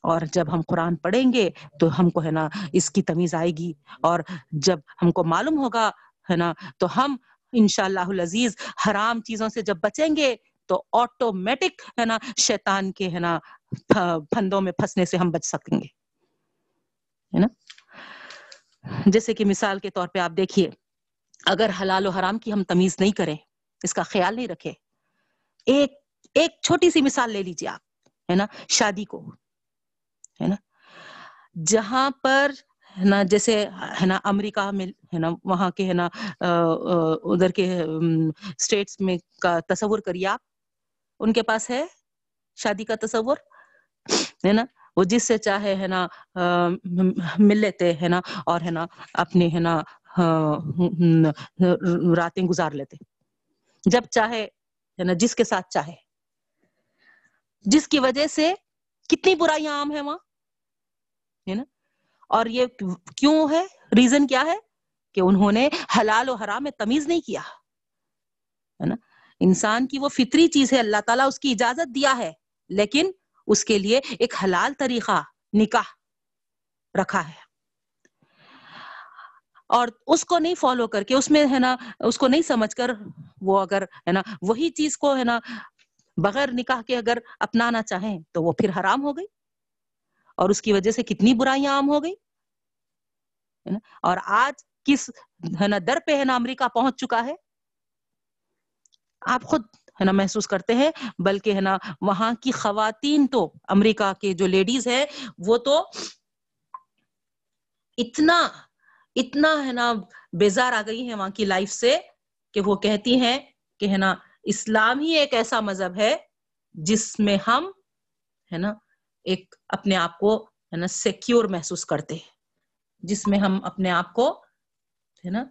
اور جب ہم قرآن پڑھیں گے تو ہم کو ہے نا اس کی تمیز آئے گی۔ اور جب ہم کو معلوم ہوگا ہے نا، تو ہم انشاءاللہ العزیز حرام چیزوں سے جب بچیں گے تو آٹومیٹک ہے نا، شیطان کے، ہے نا پھندوں میں پھنسنے سے ہم بچ سکیں گے، ہے نا؟ جیسے کہ مثال کے طور پہ آپ دیکھیے، اگر حلال و حرام کی ہم تمیز نہیں کریں، اس کا خیال نہیں رکھے ایک ایک چھوٹی سی مثال لے لیجیے آپ، ہے نا، شادی کو، ہے نا؟ جہاں پر، ہے نا، جیسے، ہے نا، امریکہ میں، ہے نا، وہاں کے، ہے نا ادھر کے اسٹیٹس میں کا تصور کریے آپ ان کے پاس ہے شادی کا تصور؟ ہے نا؟ وہ جس سے چاہے، ہے نا مل لیتے، ہے نا، اور ہے نا اپنے ہے نا راتیں گزار لیتے۔ جب چاہے، ہے نا، جس کے ساتھ چاہے۔ جس کی وجہ سے کتنی برائیاں عام ہیں وہاں؟ ہے نا؟ اور یہ کیوں ہے؟ ریزن کیا ہے؟ کہ انہوں نے حلال و حرام میں تمیز نہیں کیا۔ ہے نا؟ انسان کی وہ فطری چیز ہے، اللہ تعالیٰ اس کی اجازت دیا ہے، لیکن اس کے لیے ایک حلال طریقہ، نکاح رکھا ہے۔ اور اس کو نہیں فالو کر کے، اس میں ہے نا، اس کو نہیں سمجھ کر وہ اگر ہے نا، وہی چیز کو ہے نا، بغیر نکاح کے اگر اپنانا چاہیں تو وہ پھر حرام ہو گئی۔ اور اس کی وجہ سے کتنی برائیاں عام ہو گئی۔ اور آج کس ہے نا، در پہ ہے نا امریکہ پہنچ چکا ہے۔ آپ خود ہے نا محسوس کرتے ہیں، بلکہ ہے نا وہاں کی خواتین تو امریکہ کے جو لیڈیز ہے وہ تو اتنا اتنا ہے نا بیزار آ گئی ہے وہاں کی لائف سے کہ وہ کہتی ہیں کہ ہے نا اسلام ہی ایک ایسا مذہب ہے جس میں ہم ہے نا ایک اپنے آپ کو ہے نا سیکیور محسوس کرتے ہیں، جس میں ہم اپنے آپ کو ہے نا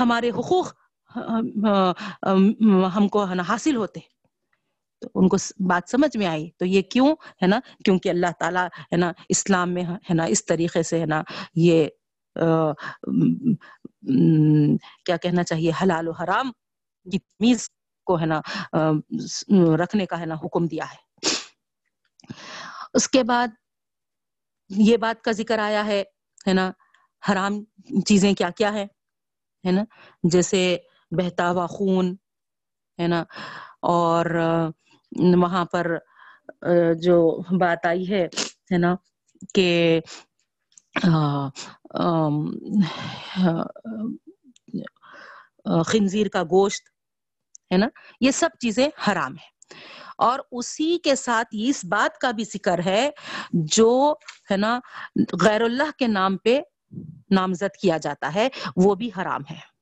ہمارے حقوق ہم کو حاصل ہوتے تو ان کو بات سمجھ میں آئی۔ تو یہ کیوں ہے نا کیونکہ اللہ تعالیٰ ہے نا اسلام میں ہے نا اس طریقے سے ہے نا یہ کیا کہنا چاہیے؟ حلال و حرام کی تمیز کو ہے نا رکھنے کا ہے نا حکم دیا ہے۔ اس کے بعد یہ بات کا ذکر آیا ہے ہے نا حرام چیزیں کیا کیا ہے ہے نا؟ جیسے بہتا ہوا خون، ہے نا؟ اور وہاں پر جو بات آئی ہے ہے نا؟ کہ خنزیر کا گوشت، ہے نا؟ یہ سب چیزیں حرام ہے اور اسی کے ساتھ اس بات کا بھی ذکر ہے، جو، ہے نا غیر اللہ کے نام پہ نامزد کیا جاتا ہے، وہ بھی حرام ہے۔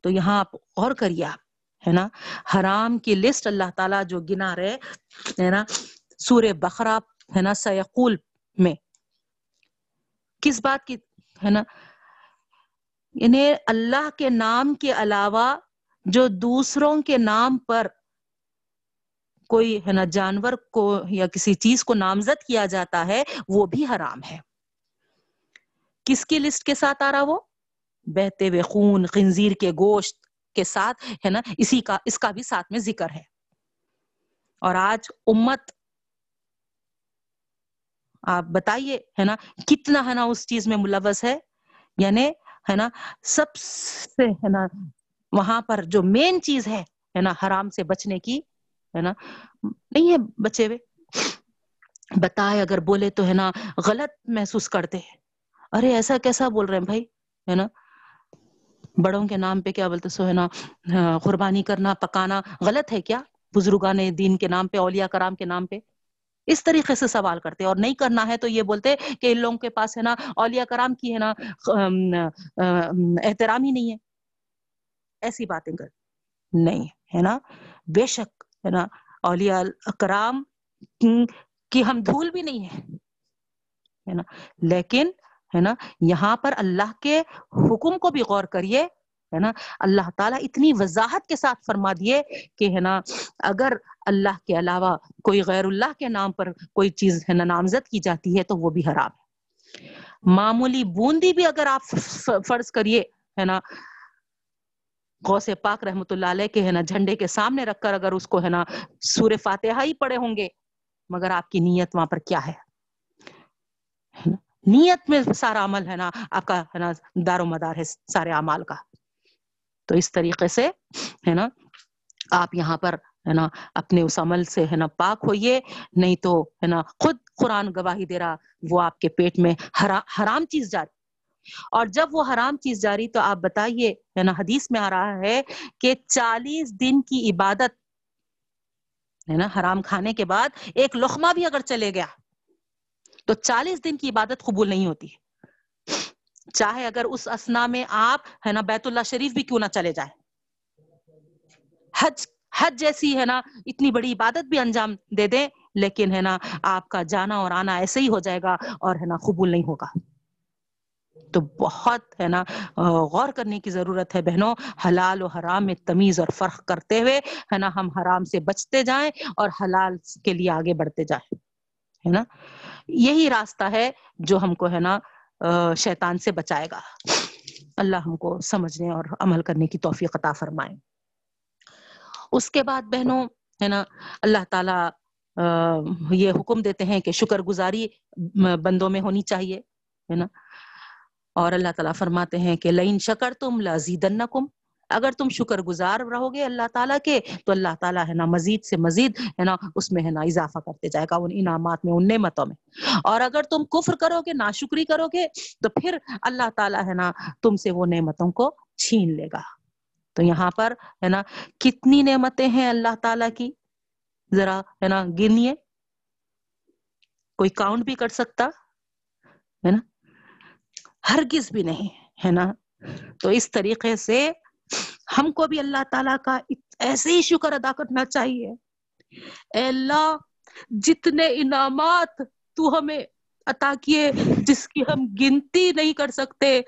تو یہاں آپ غور کریے آپ، ہے نا؟ حرام کی لسٹ اللہ تعالیٰ جو گنا رہے، ہے نا؟ سور بخرا ہے نا؟ سیقول میں۔ کس بات کی، ہے نا؟ یعنی اللہ کے نام کے علاوہ جو دوسروں کے نام پر کوئی، ہے نا؟ جانور کو یا کسی چیز کو نامزد کیا جاتا ہے، وہ بھی حرام ہے۔ کس کی لسٹ کے ساتھ آ رہا وہ؟ بہتے ہوئے خون، خنزیر کے گوشت کے ساتھ، ہے نا؟ اسی کا، اس کا بھی ساتھ میں ذکر ہے۔ اور آج امت، آپ بتائیے، ہے نا؟ کتنا، ہے نا، اس چیز میں ملوث ہے؟ یعنی ہے نا، سب سے، ہے نا، وہاں پر جو مین چیز ہے ہے نا، حرام سے بچنے کی، ہے نا، نہیں ہے بچے ہوئے؟ بتائے، اگر بولے تو، ہے نا، غلط محسوس کرتے ہیں۔ ارے ایسا کیسا بول رہے ہیں بھائی؟ ہے نا؟ بڑوں کے نام پہ کیا بولتے سو، ہے نا؟ قربانی کرنا، پکانا، غلط ہے کیا؟ بزرگان دین کے نام پہ، اولیاء کرام کے نام پہ؟ اس طریقے سے سوال کرتے اور نہیں کرنا ہے تو یہ بولتے کہ ان لوگوں کے پاس، ہے نا، اولیاء کرام کی، ہے نا احترام ہی نہیں ہے۔ ایسی باتیں کر، نہیں، ہے نا؟ بے شک، ہے نا، اولیاء کرام کی ہم دھول بھی نہیں ہے نا؟ لیکن ہے نا؟ یہاں پر اللہ کے حکم کو بھی غور کریے، ہے نا؟ اللہ تعالیٰ اتنی وضاحت کے ساتھ فرما دیے کہ ہے نا، اگر اللہ کے علاوہ کوئی غیر اللہ کے نام پر کوئی چیز ہے نا، نامزد کی جاتی ہے تو وہ بھی حرام ہے۔ معمولی بوندی بھی اگر آپ فرض کریے، ہے نا، غوث پاک رحمت اللہ علیہ کے ہے نا، جھنڈے کے سامنے رکھ کر اگر اس کو ہے نا سور فاتحہ ہی پڑے ہوں گے، مگر آپ کی نیت وہاں پر کیا ہے؟ نیت میں سارا عمل ہے نا، آپ کا ہے نا دار و مدار ہے سارے اعمال کا۔ تو اس طریقے سے ہے نا، آپ یہاں پر ہے نا اپنے اس عمل سے ہے نا پاک ہوئیے، نہیں تو ہے نا خود قرآن گواہی دے رہا، وہ آپ کے پیٹ میں حرام چیز جاری اور جب وہ حرام چیز جاری تو آپ بتائیے، ہے نا حدیث میں آ رہا ہے کہ چالیس دن کی عبادت، ہے نا حرام کھانے کے بعد ایک لخمہ بھی اگر چلے گیا تو چالیس دن کی عبادت قبول نہیں ہوتی۔ چاہے اگر اس اسنا میں آپ، ہے نا، بیت اللہ شریف بھی کیوں نہ چلے جائے حج حج جیسی، ہے نا، اتنی بڑی عبادت بھی انجام دے دیں، لیکن، ہے نا، آپ کا جانا اور آنا ایسے ہی ہو جائے گا اور، ہے نا، قبول نہیں ہوگا۔ تو بہت، ہے نا غور کرنے کی ضرورت ہے بہنوں، حلال و حرام میں تمیز اور فرق کرتے ہوئے، ہے نا، ہم حرام سے بچتے جائیں اور حلال کے لیے آگے بڑھتے جائیں۔ ہے نا؟ یہی راستہ ہے جو ہم کو ہے نا شیطان سے بچائے گا۔ اللہ ہم کو سمجھنے اور عمل کرنے کی توفیق عطا فرمائے۔ اس کے بعد بہنوں، ہے نا، اللہ تعالی یہ حکم دیتے ہیں کہ شکر گزاری بندوں میں ہونی چاہیے، ہے نا؟ اور اللہ تعالیٰ فرماتے ہیں کہ لئن شکر تم لازیدنکم اگر تم شکر گزار رہو گے اللہ تعالیٰ کے، تو اللہ تعالیٰ ہے نا مزید سے مزید ہے نا اس میں ہے نا اضافہ کرتے جائے گا ان انعامات میں، ان نعمتوں میں۔ اور اگر تم کفر کرو گے، ناشکری کرو گے، تو پھر اللہ تعالیٰ ہے نا تم سے وہ نعمتوں کو چھین لے گا۔ تو یہاں پر ہے نا کتنی نعمتیں ہیں اللہ تعالیٰ کی؟ ذرا ہے نا گنیے۔ کوئی کاؤنٹ بھی کر سکتا؟ ہے نا؟ ہرگز بھی نہیں، ہے نا؟ تو اس طریقے سے ہم کو بھی اللہ تعالیٰ کا ایسے ہی شکر ادا کرنا چاہیے۔ اے اللہ، جتنے انعامات تو ہمیں عطا کیے جس کی ہم گنتی نہیں کر سکتے،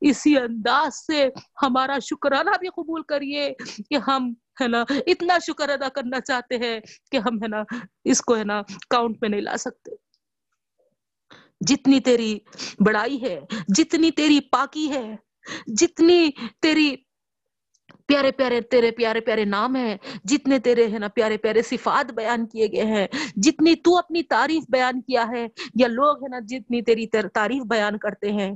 اسی انداز سے ہمارا شکرانہ بھی قبول کریے کہ ہم، ہے نا، اتنا شکر ادا کرنا چاہتے ہیں کہ ہم، ہے نا، اس کو، ہے نا کاؤنٹ میں نہیں لا سکتے۔ جتنی تیری بڑائی ہے، جتنی تیری پاکی ہے، جتنی تیری پیارے پیارے تیرے پیارے پیارے نام ہیں، جتنے تیرے ہے نا پیارے پیارے صفات بیان کیے گئے ہیں، جتنی تو اپنی تعریف بیان کیا ہے، یا لوگ ہے نا جتنی تیری تعریف بیان کرتے ہیں،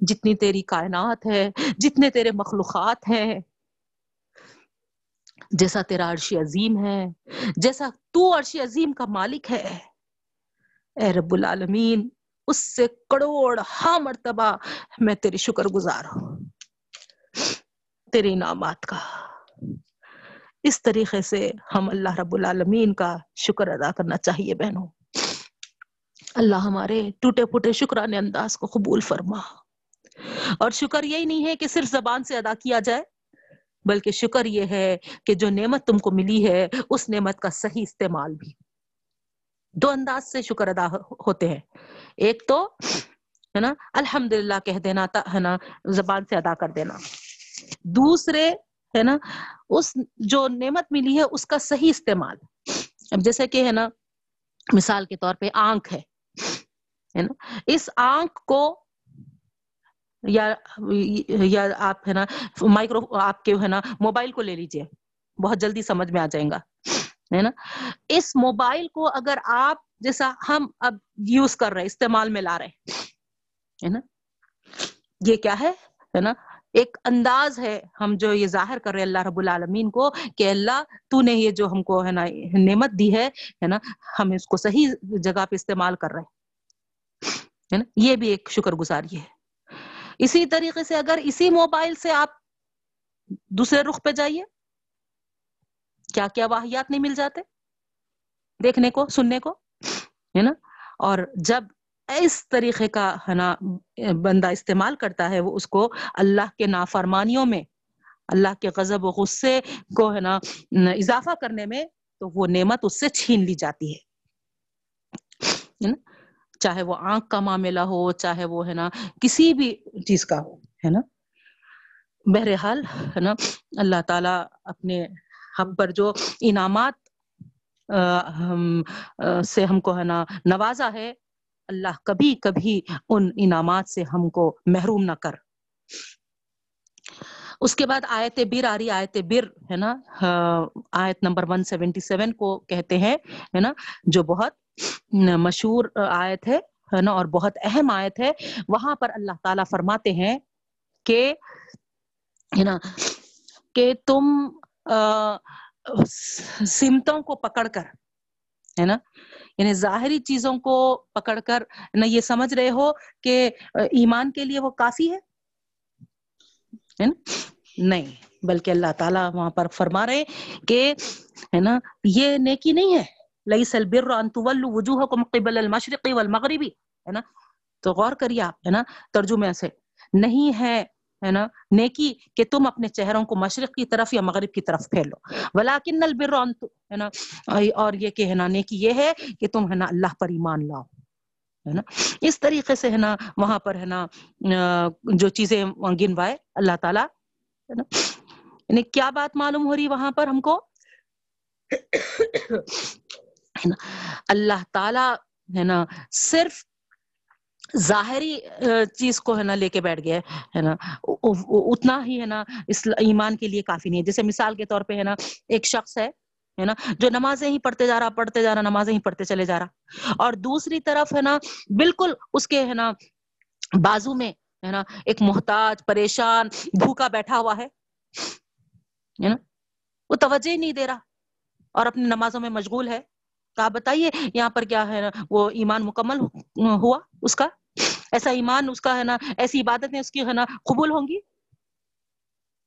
جتنی تیری کائنات ہے، جتنے تیرے مخلوقات ہیں۔ جیسا تیرا عرش عظیم ہے، جیسا تو عرش عظیم کا مالک ہے۔ اے رب العالمین، اس سے کروڑ ہاں مرتبہ میں تیری شکر گزار ہوں۔ تیرے انعامات کا۔ اس طریقے سے ہم اللہ رب العالمین کا شکر ادا کرنا چاہیے بہنوں۔ اللہ ہمارے ٹوٹے پھوٹے شکرانے انداز کو قبول فرما۔ اور شکر یہی نہیں ہے کہ صرف زبان سے ادا کیا جائے، بلکہ شکر یہ ہے کہ جو نعمت تم کو ملی ہے، اس نعمت کا صحیح استعمال بھی۔ دو انداز سے شکر ادا ہوتے ہیں۔ ایک تو، ہے نا الحمد للہ کہہ دینا ہے نا، زبان سے ادا کر دینا۔ دوسرے ہے نا، اس جو نعمت ملی ہے، اس کا صحیح استعمال۔ اب جیسے کہ ہے نا، مثال کے طور پہ آنکھ ہے۔ نا، اس آنکھ کو یا یا آپ ہے نا، مائکرو، آپ کے ہے نا، موبائل کو لے لیجیے۔ بہت جلدی سمجھ میں آ جائیں گا۔ ہے نا، اس موبائل کو اگر آپ جیسا ہم اب یوز کر رہے استعمال میں لا رہے ہے نا، یہ کیا ہے نا ایک انداز ہے ہم جو یہ ظاہر کر رہے اللہ رب العالمین کو کہ اللہ تو نے یہ جو ہم کو ہے نا نعمت دی ہے ہے نا، ہم اس کو صحیح جگہ پہ استعمال کر رہے ہیں۔ نا، یہ بھی ایک شکر گزاری ہے۔ اسی طریقے سے اگر اسی موبائل سے آپ دوسرے رخ پہ جائیے، کیا کیا واحیات نہیں مل جاتے؟ دیکھنے کو، سننے کو، ہے نا۔ اور جب اس طریقے کا ہے نا بندہ استعمال کرتا ہے، وہ اس کو اللہ کے نافرمانیوں میں، اللہ کے غضب و غصے کو ہے نا اضافہ کرنے میں تو وہ نعمت اس سے چھین لی جاتی ہے۔ چاہے وہ آنکھ کا معاملہ ہو، چاہے وہ ہے نا کسی بھی چیز کا ہو، ہے نا؟ بہرحال، ہے نا، اللہ تعالی اپنے ہم پر جو انعامات سے ہم کو ہے نا نوازا ہے اللہ کبھی کبھی ان انعامات سے ہم کو محروم نہ کر۔ اس کے بعد آیت بر آ رہی آیت بر، ہے نا؟ آیت نمبر 177 کو کہتے ہیں، ہے نا؟ جو بہت مشہور آیت ہے نا؟ اور بہت اہم آیت ہے۔ وہاں پر اللہ تعالیٰ فرماتے ہیں کہ، ہے نا؟ کہ تم سمتوں کو پکڑ کر، ہے نا؟ یعنی ظاہری چیزوں کو پکڑ کر، نہ یہ سمجھ رہے ہو کہ ایمان کے لیے وہ کافی ہے؟ نہیں، بلکہ اللہ تعالیٰ وہاں پر فرما رہے کہ، ہے نا، یہ نیکی نہیں ہے۔ لئی سل بر وجوہ کو قبل المشرقی والمغربی ہے نا؟ تو غور کریے آپ، ہے نا، ترجمے سے۔ نہیں ہے ہے نا؟ نیکی کہ تم اپنے چہروں کو مشرق کی طرف یا مغرب کی طرف پھیلو ولاکن البر ہے نا؟ اور یہ کہ ہے نا، نیکی یہ ہے کہ تم ہے نا اللہ پر ایمان لاؤ، ہے نا؟ اس طریقے سے ہے نا وہاں پر ہے نا جو چیزیں گنوائے، اللہ تعالیٰ، ہے نا؟ یعنی کیا بات معلوم ہو رہی وہاں پر ہم کو؟ اللہ تعالی، ہے نا، صرف ظاہری چیز کو ہے نا لے کے بیٹھ گیا ہے نا۔ اتنا ہی ہے نا اس ایمان کے لیے کافی نہیں ہے۔ جیسے مثال کے طور پہ ہے نا ایک شخص ہے ہے نا، جو نمازیں ہی پڑھتے جا رہا، پڑھتے جا رہا، نمازیں ہی پڑھتے چلے جا رہا۔ اور دوسری طرف ہے نا بالکل اس کے ہے نا بازو میں ہے نا ایک محتاج، پریشان، بھوکا بیٹھا ہوا ہے نا۔ وہ توجہ ہی نہیں دے رہا اور اپنی نمازوں میں مشغول ہے۔ تو آپ بتائیے یہاں پر کیا ہے نا وہ ایمان مکمل ہوا اس کا؟ ایسا ایمان اس کا ہے نا، ایسی عبادتیں اس کی ہے نا، قبول ہوں گی؟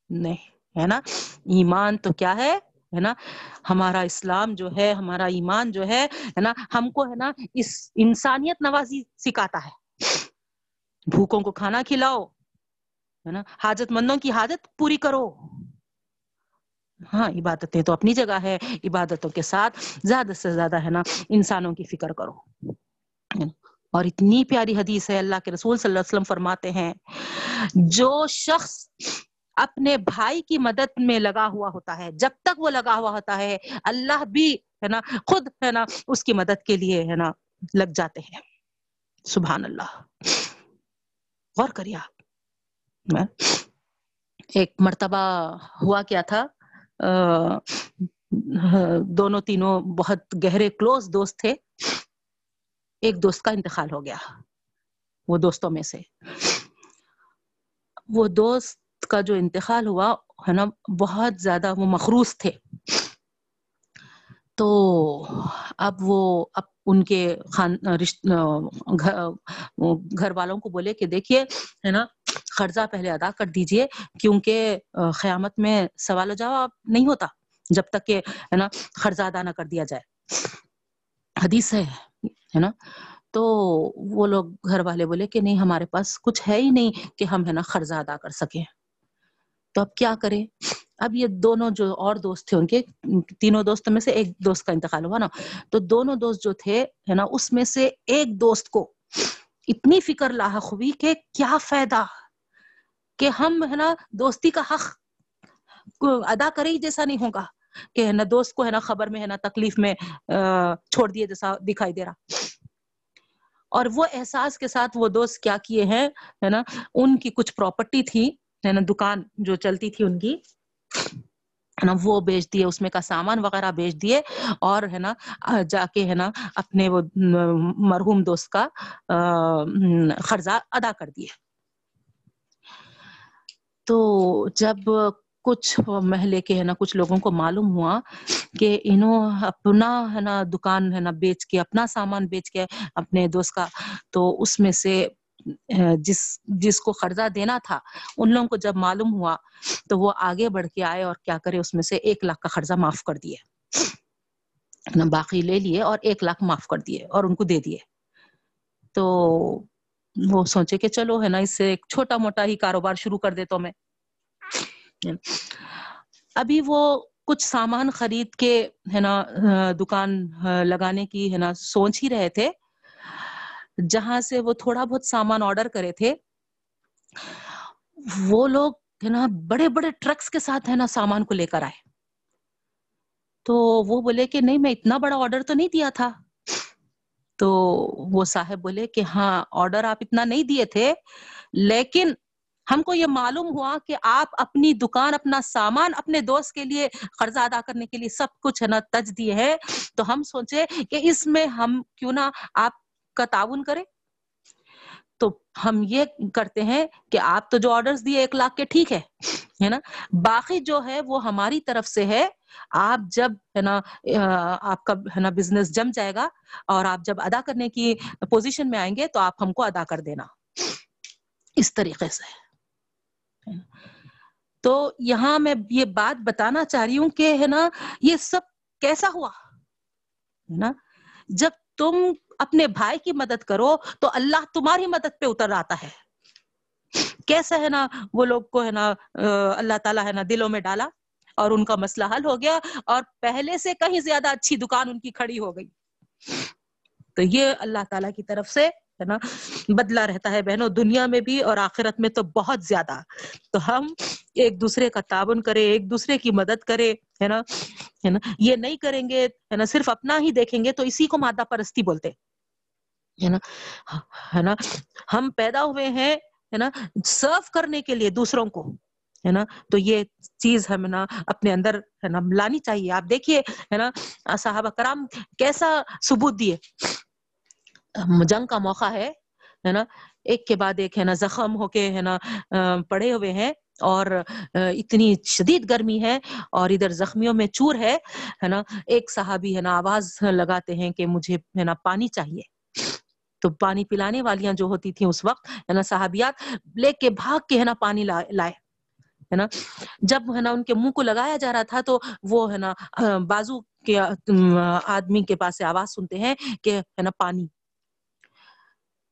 نہیں، ہے نا؟ ایمان تو کیا ہے؟ ہے نا، ہمارا اسلام جو ہے، ہمارا ایمان جو ہے ہے نا، ہم کو ہے نا اس انسانیت نوازی سکھاتا ہے۔ بھوکوں کو کھانا کھلاؤ، ہے نا، حاجت مندوں کی حاجت پوری کرو۔ ہاں عبادتیں تو اپنی جگہ ہے، عبادتوں کے ساتھ زیادہ سے زیادہ، ہے نا، انسانوں کی فکر کرو۔ اور اتنی پیاری حدیث ہے اللہ کے رسول صلی اللہ علیہ وسلم فرماتے ہیں، جو شخص اپنے بھائی کی مدد میں لگا ہوا ہوتا ہے، جب تک وہ لگا ہوا ہوتا ہے، اللہ بھی ہے نا، خود ہے نا، اس کی مدد کے لیے ہے نا، لگ جاتے ہیں۔ سبحان اللہ۔ غور کریے آپ۔ ایک مرتبہ ہوا کیا تھا دونوں تینوں بہت گہرے کلوز دوست تھے۔ ایک دوست کا انتقال ہو گیا وہ دوستوں میں سے۔ وہ دوست کا جو انتقال ہوا، ہے نا، بہت زیادہ وہ مخروص تھے۔ تو اب وہ، اب ان کے خان گھر والوں کو بولے کہ دیکھیے، ہے نا، قرضہ پہلے ادا کر دیجیے، کیونکہ قیامت میں سوال و جواب نہیں ہوتا جب تک کہ، ہے نا، قرضہ ادا نہ کر دیا جائے۔ حدیث ہے۔ ہے نا؟ تو وہ لوگ گھر والے بولے کہ نہیں، ہمارے پاس کچھ ہے ہی نہیں کہ ہم ہے نا قرضہ ادا کر سکیں۔ تو اب کیا کریں؟ اب یہ دونوں جو اور دوست تھے، ان کے تینوں دوستوں میں سے ایک دوست کا انتقال ہوا نا۔ تو دونوں دوست جو تھے ہے نا، اس میں سے ایک دوست کو اتنی فکر لاحق ہوئی کہ کیا فائدہ؟ کہ ہم ہے نا دوستی کا حق ادا کرے ہی جیسا نہیں ہوگا۔ کہ ہے نا دوست کو ہے نا خبر میں ہے نا تکلیف میں چھوڑ دیے جیسا دکھائی دے رہا۔ اور وہ احساس کے ساتھ وہ دوست کیا کیے ہیں، ہے نا؟ ان کی کچھ پراپرٹی تھی، ہے نا؟ دکان جو چلتی تھی ان کی، ہے نا؟ وہ بیچ دیے، اس میں کا سامان وغیرہ بیچ دیے اور، ہے نا، جا کے، ہے نا، اپنے وہ مرحوم دوست کا قرضہ ادا کر دیے۔ تو جب کچھ محلے کے، ہے نا، کچھ لوگوں کو معلوم ہوا کہ انہوں اپنا ہے نا دکان ہے نا بیچ کے، اپنا سامان بیچ کے اپنے دوست کا، تو اس میں سے جس جس کو قرضہ دینا تھا، ان لوگوں کو جب معلوم ہوا تو وہ آگے بڑھ کے آئے اور کیا کرے، اس میں سے ایک لاکھ کا قرضہ معاف کر دیے۔ باقی لے لیے اور ایک لاکھ معاف کر دیے اور ان کو دے دیے۔ تو وہ سوچے کہ چلو ہے نا، اس سے ایک چھوٹا موٹا ہی کاروبار شروع کر دیتا میں۔ ابھی وہ کچھ سامان خرید کے، ہے نا، دکان لگانے کی، ہے نا، سوچ ہی رہے تھے، جہاں سے وہ تھوڑا بہت سامان آرڈر کرے تھے، وہ لوگ، ہے نا، بڑے بڑے ٹرکس کے ساتھ، ہے نا، سامان کو لے کر آئے۔ تو وہ بولے کہ نہیں، میں اتنا بڑا آرڈر تو نہیں دیا تھا۔ تو وہ صاحب بولے کہ ہاں آرڈر آپ اتنا نہیں دیے تھے، لیکن ہم کو یہ معلوم ہوا کہ آپ اپنی دکان، اپنا سامان اپنے دوست کے لیے قرضہ ادا کرنے کے لیے سب کچھ ہے نا تج دیے ہے تو ہم سوچے کہ اس میں ہم کیوں نہ آپ کا تعاون کرے تو ہم یہ کرتے ہیں کہ آپ تو جو آرڈرز دیے ایک لاکھ کے ٹھیک ہے ہے نا؟ باقی جو ہے وہ ہماری طرف سے ہے۔ آپ جب ہے نا آپ کا ہے نا بزنس جم جائے گا اور آپ جب ادا کرنے کی پوزیشن میں آئیں گے تو آپ ہم کو ادا کر دینا۔ اس طریقے سے۔ تو یہاں میں یہ بات بتانا چاہ رہی ہوں کہ ہے نا، یہ سب کیسا ہوا؟ نا؟ جب تم اپنے بھائی کی مدد کرو تو اللہ تمہاری مدد پہ اتر آتا ہے۔ کیسا ہے نا، وہ لوگ کو ہے نا اللہ تعالیٰ ہے نا دلوں میں ڈالا اور ان کا مسئلہ حل ہو گیا اور پہلے سے کہیں زیادہ اچھی دکان ان کی کھڑی ہو گئی۔ تو یہ اللہ تعالیٰ کی طرف سے ہے نا بدلا رہتا ہے بہنوں دنیا میں بھی اور آخرت میں تو بہت زیادہ تو ہم ایک دوسرے کا تعاون کرے ایک دوسرے کی مدد کرے ہے نا ہے نا یہ نہیں کریں گے ہے نا صرف اپنا ہی دیکھیں گے تو اسی کو مادہ پرستی بولتے ہے نا ہے نا ہم پیدا ہوئے ہیں ہے نا سرو کرنے کے لیے دوسروں کو ہے نا تو یہ چیز ہمیں نا اپنے اندر ہے نا لانی چاہیے آپ دیکھیے ہے نا صحابہ کرام کیسا ثبوت دیے جنگ کا موقع ہے ہے نا؟ ایک کے بعد ایک، ہے نا؟ زخم ہو کے، ہے نا؟ پڑے ہوئے ہیں اور اتنی شدید گرمی ہے اور ادھر زخمیوں میں چور ہے ہے نا؟ ایک صحابی، ہے نا، آواز لگاتے ہیں کہ مجھے، ہے نا، پانی چاہیے۔ تو پانی پلانے والیاں جو ہوتی تھیں اس وقت، ہے نا، صحابیات لے کے بھاگ کے، ہے نا، پانی لائے۔ ہے نا؟ جب، ہے نا، ان کے منہ کو لگایا جا رہا تھا تو وہ، ہے نا بازو کے آدمی کے پاس سے آواز سنتے ہیں کہ، ہے نا، پانی۔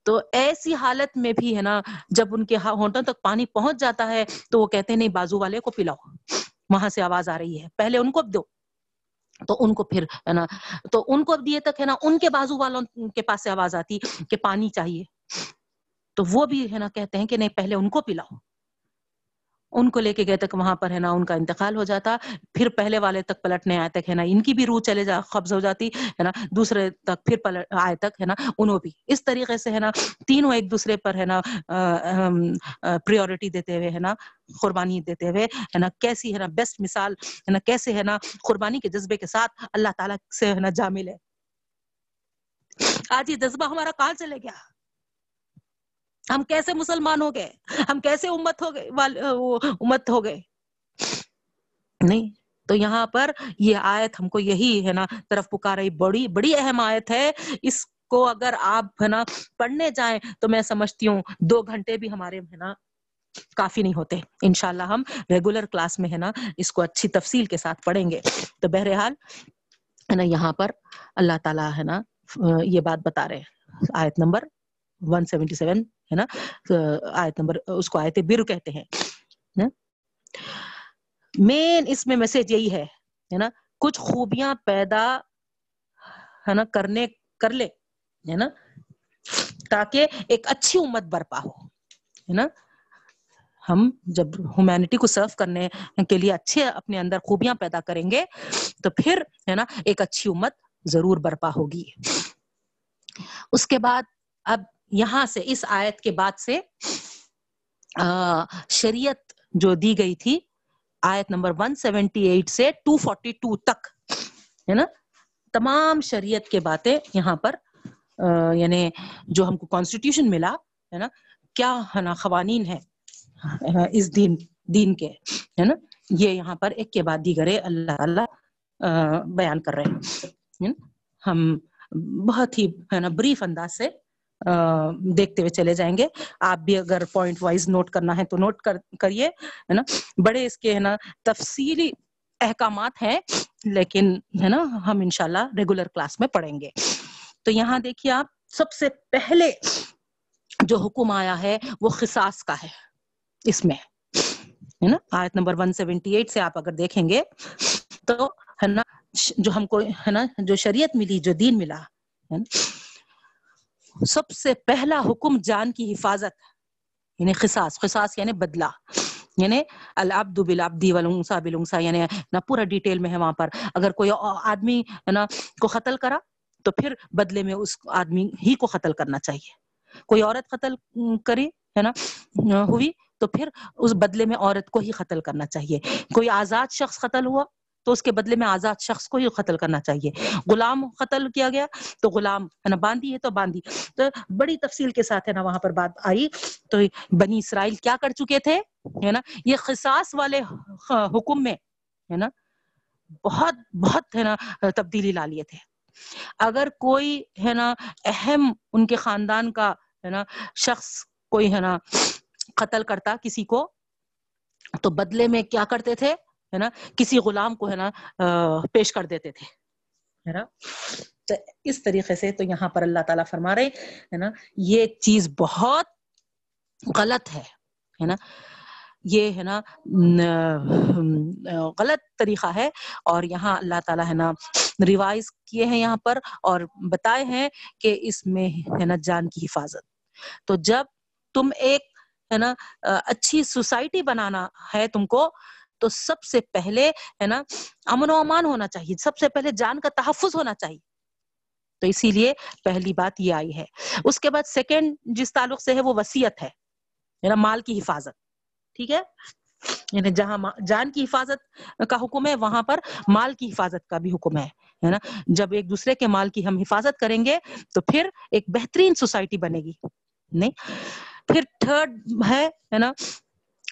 تو ایسی حالت میں بھی ہے نا، جب ان کے ہاں ہونٹوں تک پانی پہنچ جاتا ہے تو وہ کہتے ہیں، نہیں، بازو والے کو پلاؤ۔ وہاں سے آواز آ رہی ہے۔ پہلے ان کو دو۔ تو ان کو پھر ہے نا، تو ان کو دیے تک ہے نا، ان کے بازو والوں کے پاس سے آواز آتی کہ پانی چاہیے۔ تو وہ بھی ہے نا کہتے ہیں کہ، نہیں، پہلے ان کو پلاؤ۔ ان کو لے کے گئے تک وہاں پر ہے نا ان کا انتقال ہو جاتا۔ پھر پہلے والے تک پلٹنے آئے تک ہے نا، ان کی بھی روح چلے جا، قبض ہو جاتی ہے نا۔ دوسرے تک پھر پلٹ آئے تک ہے نا، انہوں بھی۔ اس طریقے سے ہے نا، تینوں ایک دوسرے پر ہے نا پریورٹی دیتے ہوئے ہے نا، قربانی دیتے ہوئے ہے نا، کیسی ہے نا بیسٹ مثال ہے نا، کیسے ہے نا، قربانی کے جذبے کے ساتھ اللہ تعالیٰ سے ہے نا جامل ہے۔ آج یہ جذبہ ہمارا کہاں چلے گیا؟ ہم کیسے مسلمان ہو گئے؟ ہم کیسے امت ہو گئے؟ امت ہو گئے۔ نہیں، تو یہاں پر یہ آیت ہم کو یہی ہے نا، طرف پکار رہی بڑی بڑی اہم آیت ہے۔ اس کو اگر آپ ہے نا پڑھنے جائیں تو میں سمجھتی ہوں، دو گھنٹے بھی ہمارے ہے نا کافی نہیں ہوتے۔ انشاءاللہ ہم ریگولر کلاس میں ہے نا اس کو اچھی تفصیل کے ساتھ پڑھیں گے۔ تو بہرحال ہے نا یہاں پر اللہ تعالیٰ ہے نا یہ بات بتا رہے آیت نمبر 177 ہے نا؟ آیت نمبر، اس کو آیت بر کہتے ہیں مین اس میں میسج یہی ہے ہے نا؟ کچھ خوبیاں پیدا، ہے نا؟ کرنے، کر لے، ہے نا؟ تاکہ ایک اچھی امت برپا ہو، ہے نا؟ ہم جب ہیومینٹی کو سرو کرنے کے لیے اچھے اپنے اندر خوبیاں پیدا کریں گے، تو پھر، ہے نا؟ ایک اچھی امت ضرور برپا ہوگی۔ اس کے بعد، اب یہاں سے، اس آیت کے بعد سے شریعت جو دی گئی تھی، آیت نمبر 178 سے 242 تک، ہے نا؟ تمام شریعت کے باتیں یہاں پر یعنی جو ہم کو کانسٹیٹیوشن ملا، ہے نا؟ کیا ہے نا، قوانین ہے اس دین دین کے، ہے نا؟ یہ یہاں پر ایک کے بعد دیگرے اللہ اللہ بیان کر رہے ہیں۔ ہم بہت ہی، ہے نا، بریف انداز سے دیکھتے ہوئے چلے جائیں گے۔ آپ بھی اگر پوائنٹ وائز نوٹ کرنا ہے تو نوٹ کریے، ہے نا؟ بڑے اس کے، ہے نا، تفصیلی احکامات ہیں، لیکن، ہے نا، ہم انشاءاللہ ریگولر کلاس میں پڑھیں گے۔ تو یہاں دیکھیے آپ، سب سے پہلے جو حکم آیا ہے وہ خصاص کا ہے، اس میں، ہے نا؟ آیت نمبر 178 سے آپ اگر دیکھیں گے تو، ہے نا، جو ہم کو، ہے نا، جو شریعت ملی، جو دین ملا سب سے پہلا حکم جان کی حفاظت یعنی خصاص خصاص یعنی بدلہ یعنی العبد بالعبدی والانسا بالانسا یعنی نہ پورا ڈیٹیل میں ہے وہاں پر۔ اگر کوئی آدمی نا، کو قتل کرا، تو پھر بدلے میں اس آدمی ہی کو قتل کرنا چاہیے۔ کوئی عورت قتل کری، ہے نا، ہوئی، تو پھر اس بدلے میں عورت کو ہی قتل کرنا چاہیے۔ کوئی آزاد شخص قتل ہوا تو اس کے بدلے میں آزاد شخص کو ہی قتل کرنا چاہیے۔ غلام قتل کیا گیا؟ تو غلام ہے نا باندھی ہے تو باندھی۔ تو بڑی تفصیل کے ساتھ ہے نا وہاں پر بات آئی۔ تو بنی اسرائیل کیا کر چکے تھے؟ ہے نا، یہ خصاص والے حکم میں ہے نا بہت بہت ہے نا تبدیلی لا لیے تھے۔ اگر کوئی ہے نا اہم ان کے خاندان کا ہے نا شخص کوئی ہے نا قتل کرتا کسی کو، تو بدلے میں کیا کرتے تھے؟ ہے نا، کسی غلام کو ہے نا پیش کر دیتے تھے، ہے نا؟ تو اس طریقے سے تو یہاں پر اللہ تعالیٰ فرما رہے ہے نا، یہ چیز بہت غلط ہے ہے نا؟ یہ ہے نا غلط طریقہ ہے، اور یہاں اللہ تعالیٰ ہے نا ریوائز کیے ہیں یہاں پر، اور بتائے ہیں کہ اس میں ہے نا جان کی حفاظت۔ تو جب تم ایک، ہے نا اچھی سوسائٹی بنانا ہے تم کو تو سب سے پہلے ہے نا، امن و امان ہونا چاہیے۔ سب سے پہلے جان کا تحفظ ہونا چاہیے۔ تو اسی لیے پہلی بات یہ آئی ہے۔ اس کے بعد سیکنڈ جس تعلق سے ہے وہ وسیعت ہے یعنی مال کی حفاظت۔ ٹھیک ہے؟ یعنی جہاں جان کی حفاظت کا حکم ہے، وہاں پر مال کی حفاظت کا بھی حکم ہے نا؟ جب ایک دوسرے کے مال کی ہم حفاظت کریں گے، تو پھر ایک بہترین سوسائٹی بنے گی۔ نہیں؟ پھر تھرڈ ہے ہے نا؟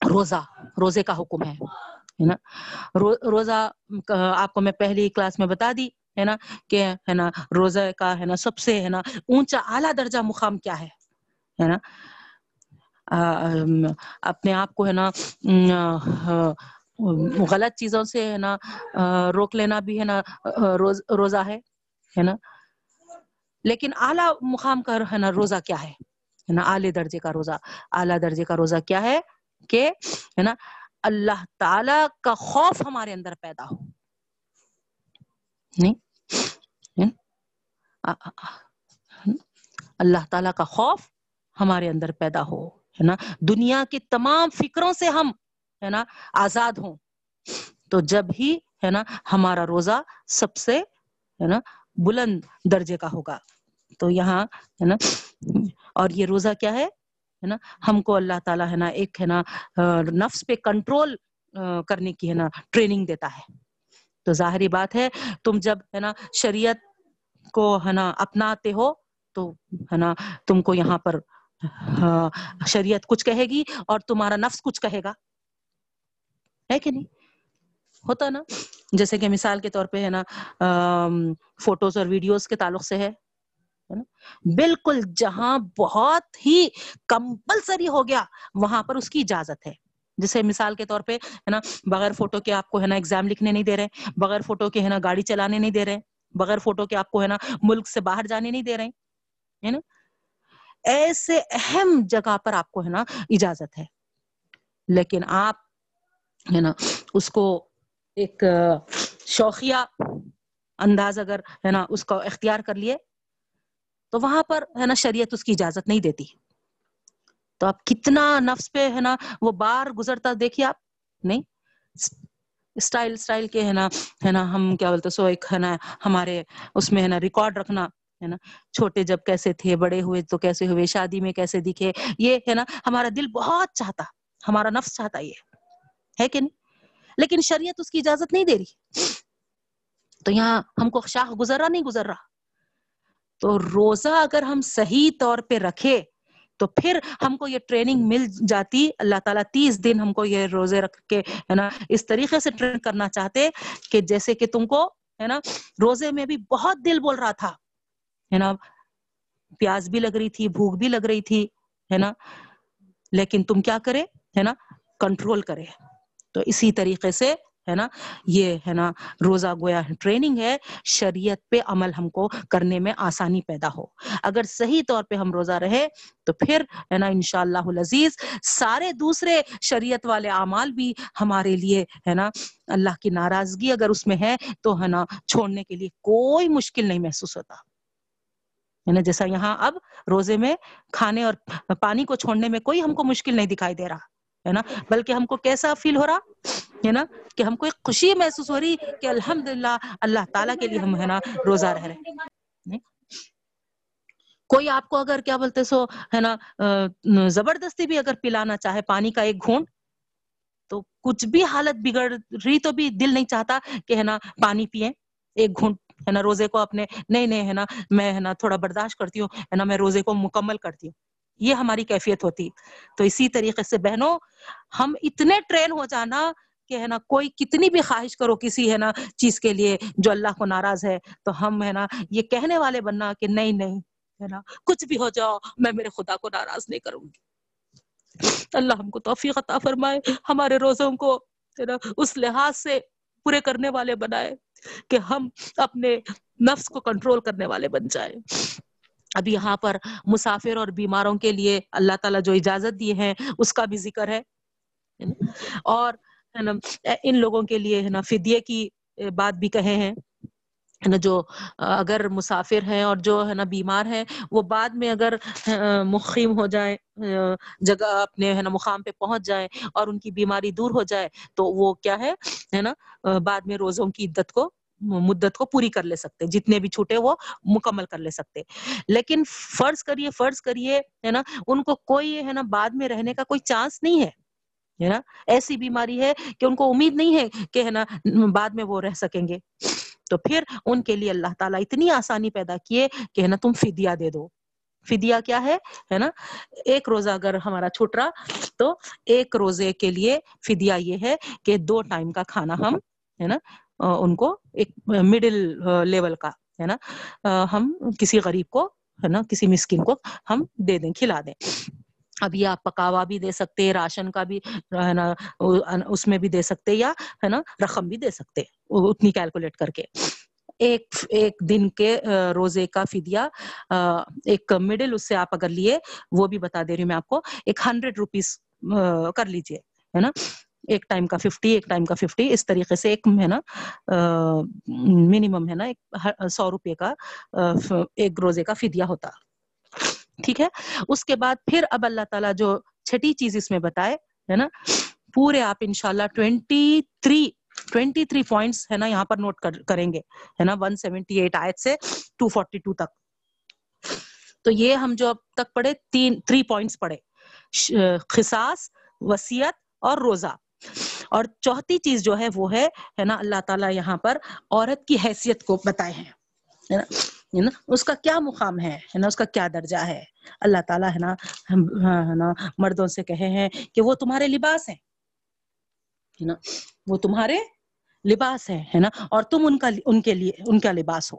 روزہ۔ روزے کا حکم ہے۔ ہے نا؟ روزہ آپ کو میں پہلی کلاس میں بتا دی، ہے نا؟ کہ، ہے نا، روزہ کا، ہے نا، سب سے، ہے نا، اونچا، اعلیٰ درجہ مقام کیا ہے؟ ہے نا؟ اپنے آپ کو، ہے نا غلط چیزوں سے، ہے نا روک لینا بھی، ہے نا روزہ ہے ہے نا؟ لیکن اعلیٰ مقام کا، ہے نا، روزہ کیا ہے نا، اعلی درجے کا روزہ، اعلیٰ درجے کا روزہ کیا ہے؟ کہ، ہے نا اللہ تعالی کا خوف ہمارے اندر پیدا ہو۔ نہیں۔ اللہ تعالی کا خوف ہمارے اندر پیدا ہو ہے نا؟ دنیا کی تمام فکروں سے ہم ہے نا آزاد ہوں۔ تو جب ہی ہے نا ہمارا روزہ سب سے ہے نا بلند درجے کا ہوگا۔ تو یہاں ہے نا اور یہ روزہ کیا ہے؟ نا؟ ہم کو اللہ تعالیٰ ہے نا ایک ہے نا نفس پہ کنٹرول کرنے کی ہے نا ٹریننگ دیتا ہے۔ تو ظاہری بات ہے تم جب ہے نا شریعت کو ہے نا اپناتے ہو تو ہے نا تم کو یہاں پر شریعت کچھ کہے گی اور تمہارا نفس کچھ کہے گا۔ ہے کہ نہیں؟ ہوتا نا؟ جیسے کہ مثال کے طور پہ ہے نا فوٹوز اور ویڈیوز کے تعلق سے ہے۔ بالکل جہاں بہت ہی کمپلسری ہو گیا، وہاں پر اس کی اجازت ہے۔ جیسے مثال کے طور پہ، ہے نا، بغیر فوٹو کے آپ کو، ہے نا ایگزام لکھنے نہیں دے رہے، بغیر فوٹو کے، ہے نا، گاڑی چلانے نہیں دے رہے، بغیر فوٹو کے آپ کو، ہے نا، ملک سے باہر جانے نہیں دے رہے، ہے نا؟ ایسے اہم جگہ پر آپ کو، ہے نا، اجازت ہے۔ لیکن آپ، ہے نا، اس کو ایک شوقیہ انداز اگر، ہے نا، اس کو اختیار کر لیے تو وہاں پر ہے نا شریعت اس کی اجازت نہیں دیتی۔ تو آپ کتنا نفس پہ ہے نا وہ بار گزرتا دیکھیے آپ۔ نہیں۔ اسٹائل اسٹائل کے ہے نا ہے نا ہم کیا بولتے سو ایک ہے نا ہمارے اس میں ہے نا ریکارڈ رکھنا ہے نا۔ چھوٹے جب کیسے تھے، بڑے ہوئے تو کیسے ہوئے، شادی میں کیسے دکھے۔ یہ ہے نا ہمارا دل بہت چاہتا، ہمارا نفس چاہتا یہ۔ ہے کہ نہیں؟ لیکن شریعت اس کی اجازت نہیں دے رہی۔ تو یہاں ہم کو شاہ گزر رہا نہیں گزر رہا۔ تو روزہ اگر ہم صحیح طور پہ رکھے تو پھر ہم کو یہ ٹریننگ مل جاتی۔ اللہ تعالیٰ تیس دن ہم کو یہ روزے رکھ کے، ہے نا، اس طریقے سے ٹرین کرنا چاہتے کہ جیسے کہ تم کو، ہے نا، روزے میں بھی بہت دل بول رہا تھا، ہے نا پیاز بھی لگ رہی تھی، بھوک بھی لگ رہی تھی، ہے نا، لیکن تم کیا کرے، ہے نا، کنٹرول کرے۔ تو اسی طریقے سے ہے نا؟ یہ ہے نا روزہ گویا ٹریننگ ہے، شریعت پہ عمل ہم کو کرنے میں آسانی پیدا ہو۔ اگر صحیح طور پہ ہم روزہ رہے تو پھر ہے نا ان شاء اللہ عزیز سارے دوسرے شریعت والے اعمال بھی ہمارے لیے ہے نا اللہ کی ناراضگی اگر اس میں ہے تو ہے نا چھوڑنے کے لیے کوئی مشکل نہیں محسوس ہوتا۔ ہے نا جیسا یہاں اب روزے میں کھانے اور پانی کو چھوڑنے میں کوئی ہم کو مشکل نہیں دکھائی دے رہا۔ ہے نا؟ بلکہ ہم کو کیسا فیل ہو رہا؟ ہے نا؟ کہ ہم کو ایک خوشی محسوس ہو رہی کہ الحمد للہ اللہ تعالیٰ کے لیے ہم ہے نا روزہ رہ رہے کوئی آپ کو اگر کیا بولتے سو، ہے نا زبردستی بھی اگر پلانا چاہے پانی کا ایک گھونٹ، تو کچھ بھی حالت بگڑ رہی تو بھی دل نہیں چاہتا کہ ہے نا پانی پیئے ایک گھونٹ، ہے نا، روزے کو اپنے، نہیں نہیں، ہے نا، میں، ہے نا، تھوڑا برداشت کرتی ہوں، ہے نا، میں روزے کو مکمل کرتی ہوں۔ یہ ہماری کیفیت ہوتی۔ تو اسی طریقے سے بہنوں، ہم اتنے ٹرین ہو جانا کہ ہے نا، کوئی کتنی بھی خواہش کرو کسی ہے نا چیز کے لیے جو اللہ کو ناراض ہے، تو ہم ہے نا یہ کہنے والے بننا کہ نہیں نہیں، ہے نا، کچھ بھی ہو جاؤ، میں میرے خدا کو ناراض نہیں کروں گی۔ اللہ ہم کو توفیق عطا فرمائے، ہمارے روزوں کو ہے نا اس لحاظ سے پورے کرنے والے بنائے کہ ہم اپنے نفس کو کنٹرول کرنے والے بن جائیں۔ اب یہاں پر مسافر اور بیماروں کے لیے اللہ تعالیٰ جو اجازت دی ہے اس کا بھی ذکر ہے اور ان لوگوں کے لیے، ہے نا، فدیے کی بات بھی کہے ہیں نا، جو اگر مسافر ہیں اور جو، ہے نا، بیمار ہیں، وہ بعد میں اگر مقیم ہو جائے جگہ اپنے، ہے نا، مقام پہ پہنچ جائے اور ان کی بیماری دور ہو جائے، تو وہ کیا ہے ہے نا، بعد میں روزوں کی عدت کو مدت کو پوری کر لے سکتے جتنے بھی چھوٹے وہ مکمل کر لے سکتے لیکن فرض کریے فرض کریے، ہے نا، ان کو کوئی، ہے نا، بعد میں رہنے کا کوئی چانس نہیں ہے۔ ہے نا، ایسی بیماری ہے کہ ان کو امید نہیں ہے کہ، ہے نا، بعد میں وہ رہ سکیں گے۔ تو پھر ان کے لیے اللہ تعالیٰ اتنی آسانی پیدا کیے کہ، ہے نا، تم فدیا دے دو۔ فدیہ کیا ہے؟ ہے نا، ایک روزہ اگر ہمارا چھوٹ رہا تو ایک روزے کے لیے فدیہ یہ ہے کہ دو ٹائم کا کھانا ہم، ہے نا ان کو ایک مڈل لیول کا، ہے نا؟ ہم کسی غریب کو، ہے نا؟ کسی مسکین کو ہم دے دیں، کھلا دیں۔ اب یہ آپ پکاوا بھی دے سکتے، راشن کا بھی، ہے نا؟ اس میں بھی دے سکتے یا، ہے نا؟ رقم بھی دے سکتے، اتنی کیلکولیٹ کر کے۔ ایک ایک دن کے روزے کا فدیا ایک مڈل اس سے آپ اگر لیے، وہ بھی بتا دے رہی ہوں میں آپ کو، ایک ہنڈریڈ روپیز کر لیجیے، ہے نا؟ ایک ٹائم کا ففٹی ایک ٹائم کا ففٹی اس طریقے سے ایک ہے نا منیمم ہے نا، ایک سو روپے کا ایک روزے کا فدیا ہوتا۔ ٹھیک ہے؟ اس کے بعد پھر اب اللہ تعالیٰ جو چھٹی چیز اس میں بتائے ہے نا، پورے آپ انشاءاللہ twenty three twenty three points ہے نا یہاں پر نوٹ کریں گے۔ ہے نا ون سیونٹی ایٹ آیت سے ٹو فورٹی ٹو تک۔ تو یہ ہم جو اب تک پڑھے، تین تھری پوائنٹس پڑھے۔ خساس وسیعت اور روزہ۔ اور چوتھی چیز جو ہے وہ ہے ہے نا اللہ تعالیٰ یہاں پر عورت کی حیثیت کو بتائے ہیں نا اس کا کیا مقام ہے نا اس کا کیا درجہ ہے اللہ تعالیٰ ہے نا نا مردوں سے کہے ہیں کہ وہ تمہارے لباس ہیں نا وہ تمہارے لباس ہے ہے نا اور تم ان کا ان کے لیے ان کا لباس ہو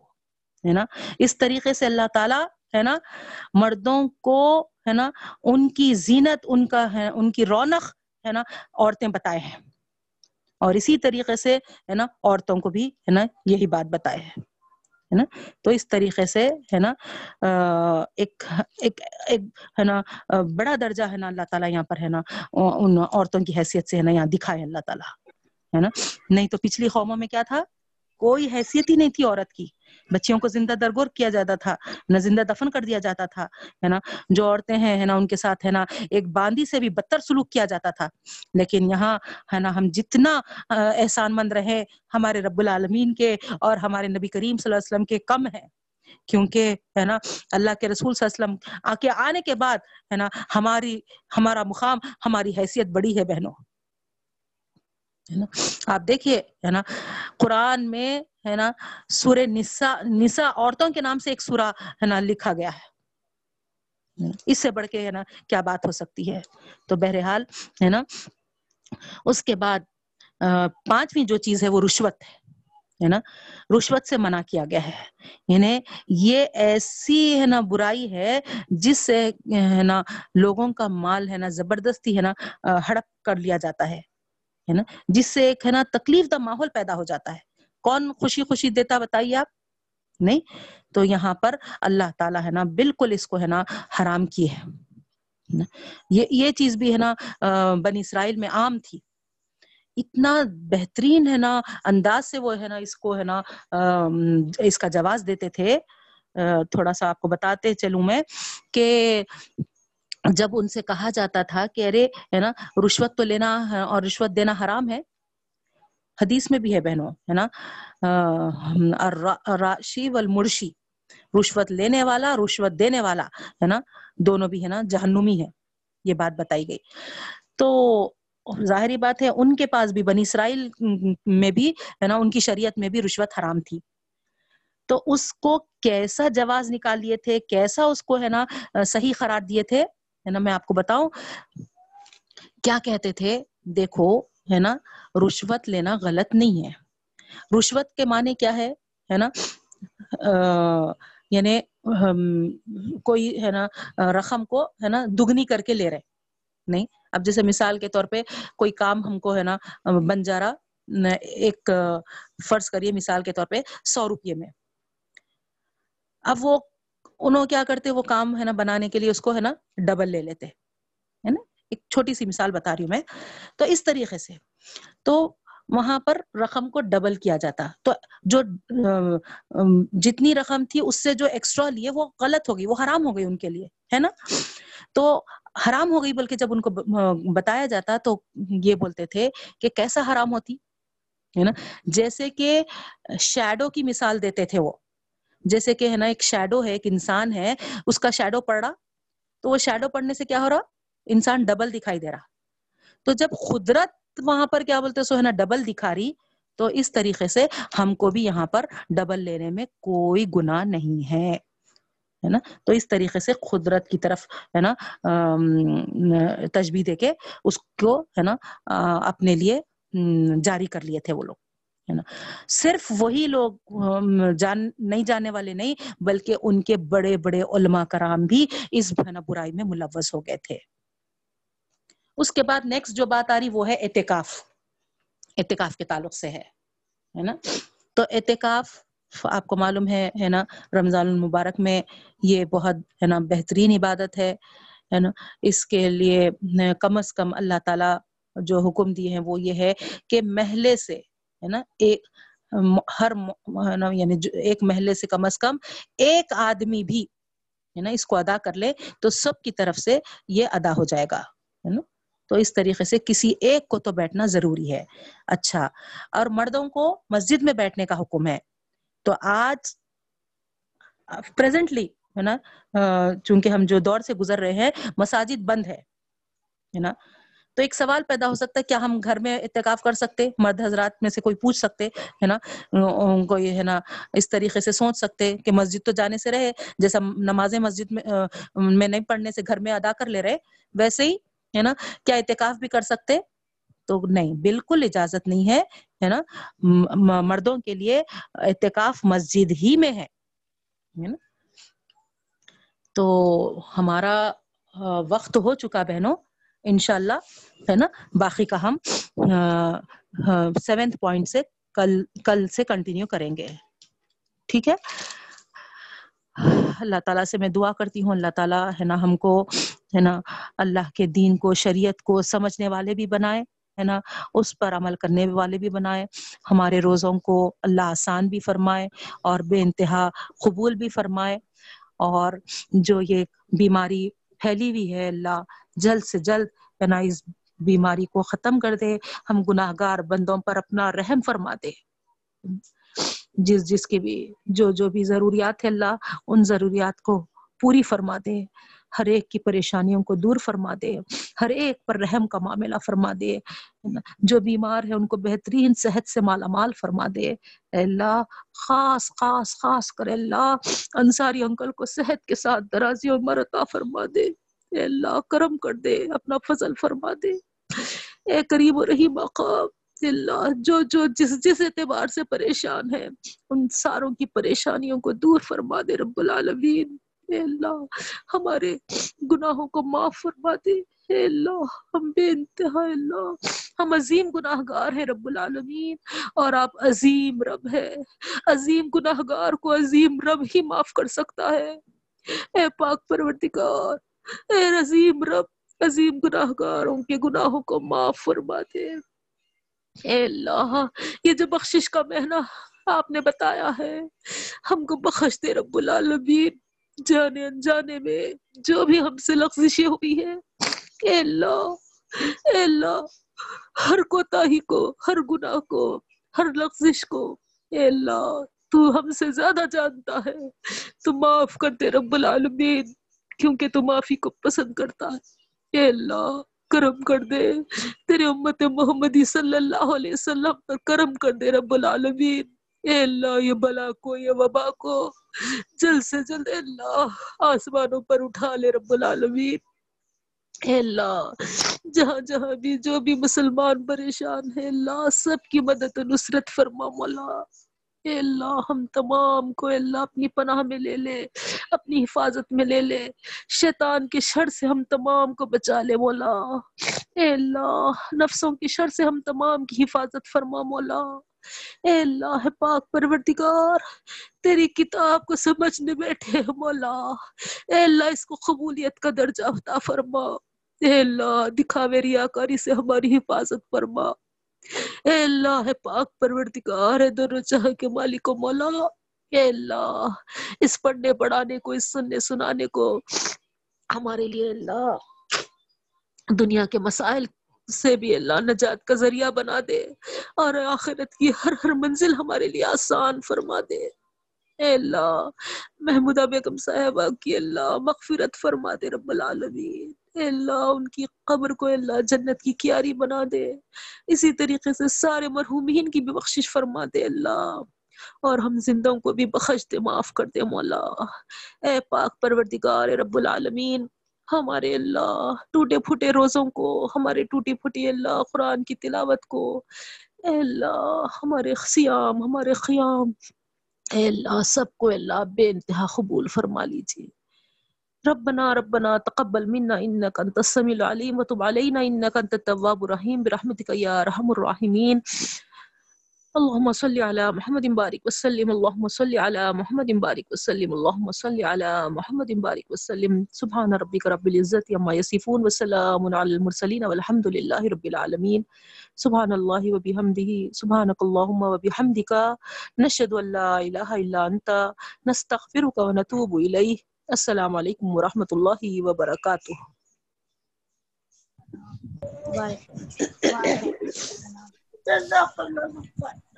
ہے نا اس طریقے سے اللہ تعالیٰ ہے نا مردوں کو ہے نا ان کی زینت ان کا ہے ان کی رونق ہے نا عورتیں بتائے ہیں اور اسی طریقے سے ہے نا عورتوں کو بھی ہے نا یہی بات بتائے ہے۔ نا؟ تو اس طریقے سے ہے نا ایک ایک ایک ہے نا بڑا درجہ ہے نا اللہ تعالیٰ یہاں پر ہے نا ان عورتوں کی حیثیت سے ہے نا یہاں دکھائے اللہ تعالیٰ۔ ہے نا؟ نہیں تو پچھلی قوموں میں کیا تھا؟ کوئی حیثیت ہی نہیں تھی عورت کی۔ بچیوں کو زندہ درگور کیا جاتا تھا، نہ زندہ دفن کر دیا جاتا تھا، ہے نا؟ جو عورتیں ہیں، ہے نا، ان کے ساتھ، ہے نا، ایک باندی سے بھی بدتر سلوک کیا جاتا تھا۔ لیکن یہاں، ہے نا، ہم جتنا احسان مند رہے، ہمارے رب العالمین کے اور ہمارے نبی کریم صلی اللہ علیہ وسلم کے کم ہے کیونکہ، ہے نا، اللہ کے رسول صلی اللہ علیہ وسلم آ کے آنے کے بعد، ہے نا، ہماری، ہمارا مقام، ہماری حیثیت بڑی ہے بہنوں۔ آپ دیکھیے، ہے نا؟ قرآن میں، ہے نا، سورہ نسا نسا عورتوں کے نام سے ایک سورہ، ہے نا، لکھا گیا ہے۔ اس سے بڑھ کے، ہے نا، کیا بات ہو سکتی ہے؟ تو بہرحال، ہے نا، اس کے بعد پانچویں جو چیز ہے، وہ رشوت ہے۔ ہے نا؟ رشوت سے منع کیا گیا ہے۔ یعنی یہ ایسی، ہے نا، برائی ہے، جس سے، ہے نا، لوگوں کا مال، ہے نا، زبردستی، ہے نا ہڑپ کر لیا جاتا ہے۔ ہے نا، جس سے ایک ہے نا تکلیف دہ ماحول پیدا ہو جاتا ہے۔ کون خوشی خوشی دیتا بتائیے آپ؟ نہیں؟ تو یہاں پر اللہ تعالیٰ ہے نا بالکل اس کو ہے نا حرام کی ہے۔ یہ یہ چیز بھی ہے نا بنی اسرائیل میں عام تھی۔ اتنا بہترین ہے نا انداز سے وہ ہے نا اس کو ہے نا اس کا جواز دیتے تھے۔ تھوڑا سا آپ کو بتاتے چلوں میں کہ جب ان سے کہا جاتا تھا کہ ارے، ہے نا، رشوت تو لینا، اور رشوت دینا حرام ہے۔ حدیث میں بھی ہے بہنوں، ہے نا راشی والمرشی۔ رشوت لینے والا، رشوت دینے والا، ہے نا، دونوں بھی، ہے نا، جہنمی ہے۔ یہ بات بتائی گئی۔ تو ظاہری بات ہے، ان کے پاس بھی، بنی اسرائیل میں بھی، ہے نا، ان کی شریعت میں بھی رشوت حرام تھی۔ تو اس کو کیسا جواز نکال لیے تھے؟ کیسا اس کو، ہے نا، صحیح قرار دیے تھے؟ ہے نا، میں آپ کو بتاؤں۔ کیا کہتے تھے؟ دیکھو، ہے نا، رشوت لینا غلط نہیں ہے۔ رشوت کے معنی کیا ہے؟ ہے نا یعنی کوئی، ہے نا، رقم کو، ہے نا، دگنی کر کے لے رہے۔ نہیں، اب جیسے مثال کے طور پہ کوئی کام ہم کو، ہے نا بن جا رہا ایک، فرض کریے مثال کے طور پہ سو روپے میں۔ اب وہ انہوں کیا کرتے وہ کام ہے نا بنانے کے لیے اس کو ہے نا ڈبل لے لیتے ہے نا؟ ایک چھوٹی سی مثال بتا رہی ہوں میں۔ تو اس طریقے سے، تو وہاں پر رقم کو ڈبل کیا جاتا۔ تو جو جتنی رقم تھی اس سے جو ایکسٹرا لیے، وہ غلط ہو گئی، وہ حرام ہو گئی ان کے لیے، ہے نا؟ تو حرام ہو گئی بلکہ جب ان کو بتایا جاتا تو یہ بولتے تھے کہ کیسا حرام ہوتی، ہے نا؟ جیسے کہ شیڈو کی مثال دیتے تھے وہ۔ جیسے کہ ہے نا ایک شیڈو ہے، ایک انسان ہے، اس کا شیڈو پڑ رہا، تو وہ شیڈو پڑنے سے کیا ہو رہا؟ انسان ڈبل دکھائی دے رہا۔ تو جب قدرت وہاں پر کیا بولتے سو ہے نا ڈبل دکھا رہی، تو اس طریقے سے ہم کو بھی یہاں پر ڈبل لینے میں کوئی گناہ نہیں ہے ہے نا؟ تو اس طریقے سے قدرت کی طرف ہے نا تجبی دے کے اس کو ہے نا اپنے لیے جاری کر لیے تھے وہ لوگ۔ ہے نا۔ صرف وہی لوگ جان نہیں جانے والے نہیں، بلکہ ان کے بڑے بڑے علماء کرام بھی اس برائی میں ملوث ہو گئے تھے۔ اس کے بعد نیکسٹ جو بات آ رہی وہ ہے اعتکاف۔ اعتکاف کے تعلق سے ہے نا۔ تو اعتکاف آپ کو معلوم ہے ہے نا، رمضان المبارک میں یہ بہت ہے نا بہترین عبادت ہے ہے نا۔ اس کے لیے کم از کم اللہ تعالی جو حکم دیے ہیں وہ یہ ہے کہ محلے سے ہے نا، ایک ہر یعنی ایک محلے سے کم از کم ایک آدمی بھی، ہے نا، اس کو ادا کر لے تو سب کی طرف سے یہ ادا ہو جائے گا، ہے نا؟ تو اس طریقے سے کسی ایک کو تو بیٹھنا ضروری ہے۔ اچھا اور مردوں کو مسجد میں بیٹھنے کا حکم ہے۔ تو آج پریزنٹلی ہے نا چونکہ ہم جو دور سے گزر رہے ہیں، مساجد بند ہے نا؟ تو ایک سوال پیدا ہو سکتا ہے، کیا ہم گھر میں اتکاف کر سکتے؟ مرد حضرات میں سے کوئی پوچھ سکتے، ہے نا؟ کوئی ہے نا، اس طریقے سے سوچ سکتے کہ مسجد تو جانے سے رہے، جیسا نماز مسجد میں میں نہیں پڑھنے سے گھر میں ادا کر لے رہے، ویسے ہی، ہے نا؟ کیا اعتکاف بھی کر سکتے؟ تو نہیں، بالکل اجازت نہیں ہے ہے نا؟ مردوں کے لیے اعتکاف مسجد ہی میں ہے نا؟ تو ہمارا وقت ہو چکا بہنوں انشاءاللہ، ہے نا؟ باقی کا ہم سیونتھ پوائنٹ سے کل کل سے کنٹینیو کریں گے۔ ٹھیک ہے؟ اللہ تعالیٰ سے میں دعا کرتی ہوں۔ اللہ تعالیٰ، ہے نا، ہم کو، ہے نا، اللہ کے دین کو، شریعت کو سمجھنے والے بھی بنائے، ہے نا، اس پر عمل کرنے والے بھی بنائے۔ ہمارے روزوں کو اللہ آسان بھی فرمائے اور بے انتہا قبول بھی فرمائے۔ اور جو یہ بیماری پھیلی ہوئی ہے۔ اللہ جلد سے جلد ہے اس بیماری کو ختم کر دے۔ ہم گناہ گار بندوں پر اپنا رحم فرما دے۔ جس جس کی بھی جو جو بھی ضروریات ہے اللہ ان ضروریات کو پوری فرما دے۔ ہر ایک کی پریشانیوں کو دور فرما دے، ہر ایک پر رحم کا معاملہ فرما دے، جو بیمار ہے ان کو بہترین صحت سے مالا مال فرما دے۔ اے اللہ، خاص خاص خاص کر اللہ، انصاری انکل کو صحت کے ساتھ درازی مرتا فرما دے۔ اے اللہ، کرم کر دے، اپنا فضل فرما دے۔ اے کریم و رحیم مقام اللہ، جو جو جس جس اعتبار سے پریشان ہے، ان ساروں کی پریشانیوں کو دور فرما دے رب العالمین۔ اے اللہ، ہمارے گناہوں کو معاف فرما دے۔ اے اللہ، ہم بے انتہا اللہ، ہم عظیم گناہ گار ہیں رب العالمین۔ اور آپ عظیم رب ہے عظیم گناہ گار کو عظیم رب ہی معاف کر سکتا ہے۔ اے پاک پروردگار، اے عظیم رب، عظیم گناہ گاروں کے گناہوں کو معاف فرما دے۔ اے اللہ، یہ جو بخشش کا مہینہ آپ نے بتایا ہے، ہم کو بخش دے رب العالمین۔ جانے انجانے میں جو بھی ہم سے لغزشیں ہوئی ہے اے اللہ اے اللہ، ہر کوتاہی کو، ہر گناہ کو، ہر لغزش کو، اے اللہ، تو ہم سے زیادہ جانتا ہے۔ تو معاف کر دے رب العالمین، کیونکہ تو معافی کو پسند کرتا ہے۔ اے اللہ، کرم کر دے۔ تیرے امت محمدی صلی اللہ علیہ وسلم پر کرم کر دے رب العالمین۔ اے اللہ یہ بلا کو، یہ وبا کو۔ جلد سے جلد اے اللہ آسمانوں پر اٹھا لے رب العالمین۔ اے اللہ، جہاں جہاں بھی جو بھی مسلمان پریشان ہے اللہ سب کی مدد و نصرت فرما مولا۔ اے اللہ، ہم تمام کو اللہ اپنی پناہ میں لے لے، اپنی حفاظت میں لے لے۔ شیطان کے شر سے ہم تمام کو بچا لے مولا۔ اے اللہ، نفسوں کی شر سے ہم تمام کی حفاظت فرما مولا۔ اے اللہ پاک پروردگار، تیری کتاب کو سمجھنے بیٹھے مولا۔ اے اللہ، اس کو قبولیت کا درجہ عطا فرما۔ اے اللہ دکھاوے ریاکاری سے ہماری حفاظت فرما۔ اے اللہ پاک پروردگار ہے دونوں چاہ کے مالک و مولا۔ اے اللہ، اس پڑھنے، پڑھانے کو، اس سننے، سنانے کو ہمارے لیے اللہ دنیا کے مسائل سے بھی اللہ نجات کا ذریعہ بنا دے اور آخرت کی ہر ہر منزل ہمارے لیے آسان فرما دے۔ اے اللہ محمودہ بیگم صاحبہ کی اللہ مغفرت فرما دے رب العالمین۔ اے اللہ، ان کی قبر کو اللہ جنت کی کیاری بنا دے۔ اسی طریقے سے سارے مرحومین کی بھی بخشش فرما دے اللہ۔ اور ہم زندوں کو بھی بخش دے معاف کر دے مولا۔ اے پاک پروردگار رب العالمین ہمارے اللہ، ٹوٹے پھوٹے روزوں کو، ہمارے ٹوٹی پھوٹی اللہ، قرآن کی تلاوت کو۔ اے اللہ، ہمارے سیام ہمارے خیام اے اللہ، سب کو اللہ، بے انتہا قبول فرما لیجیے ربنا ربنا، تقبل منا انك انت السميع العليم وتب علينا انك انت التواب الرحيم برحمتك يا ارحم الراحمين اللهم صل على محمد بارك وسلم، اللهم صل على محمد بارك وسلم، اللهم صل على محمد بارك وسلم. سبحان ربك رب العزة عما يصفون وسلام على المرسلين والحمد لله رب العالمين. سبحان الله وبحمده، سبحانك اللهم وبحمدك. نشهد ان لا اله الا انت نستغفرك ونتوب اليه السلام علیکم ورحمۃ اللہ وبرکاتہ وعلیکم السلام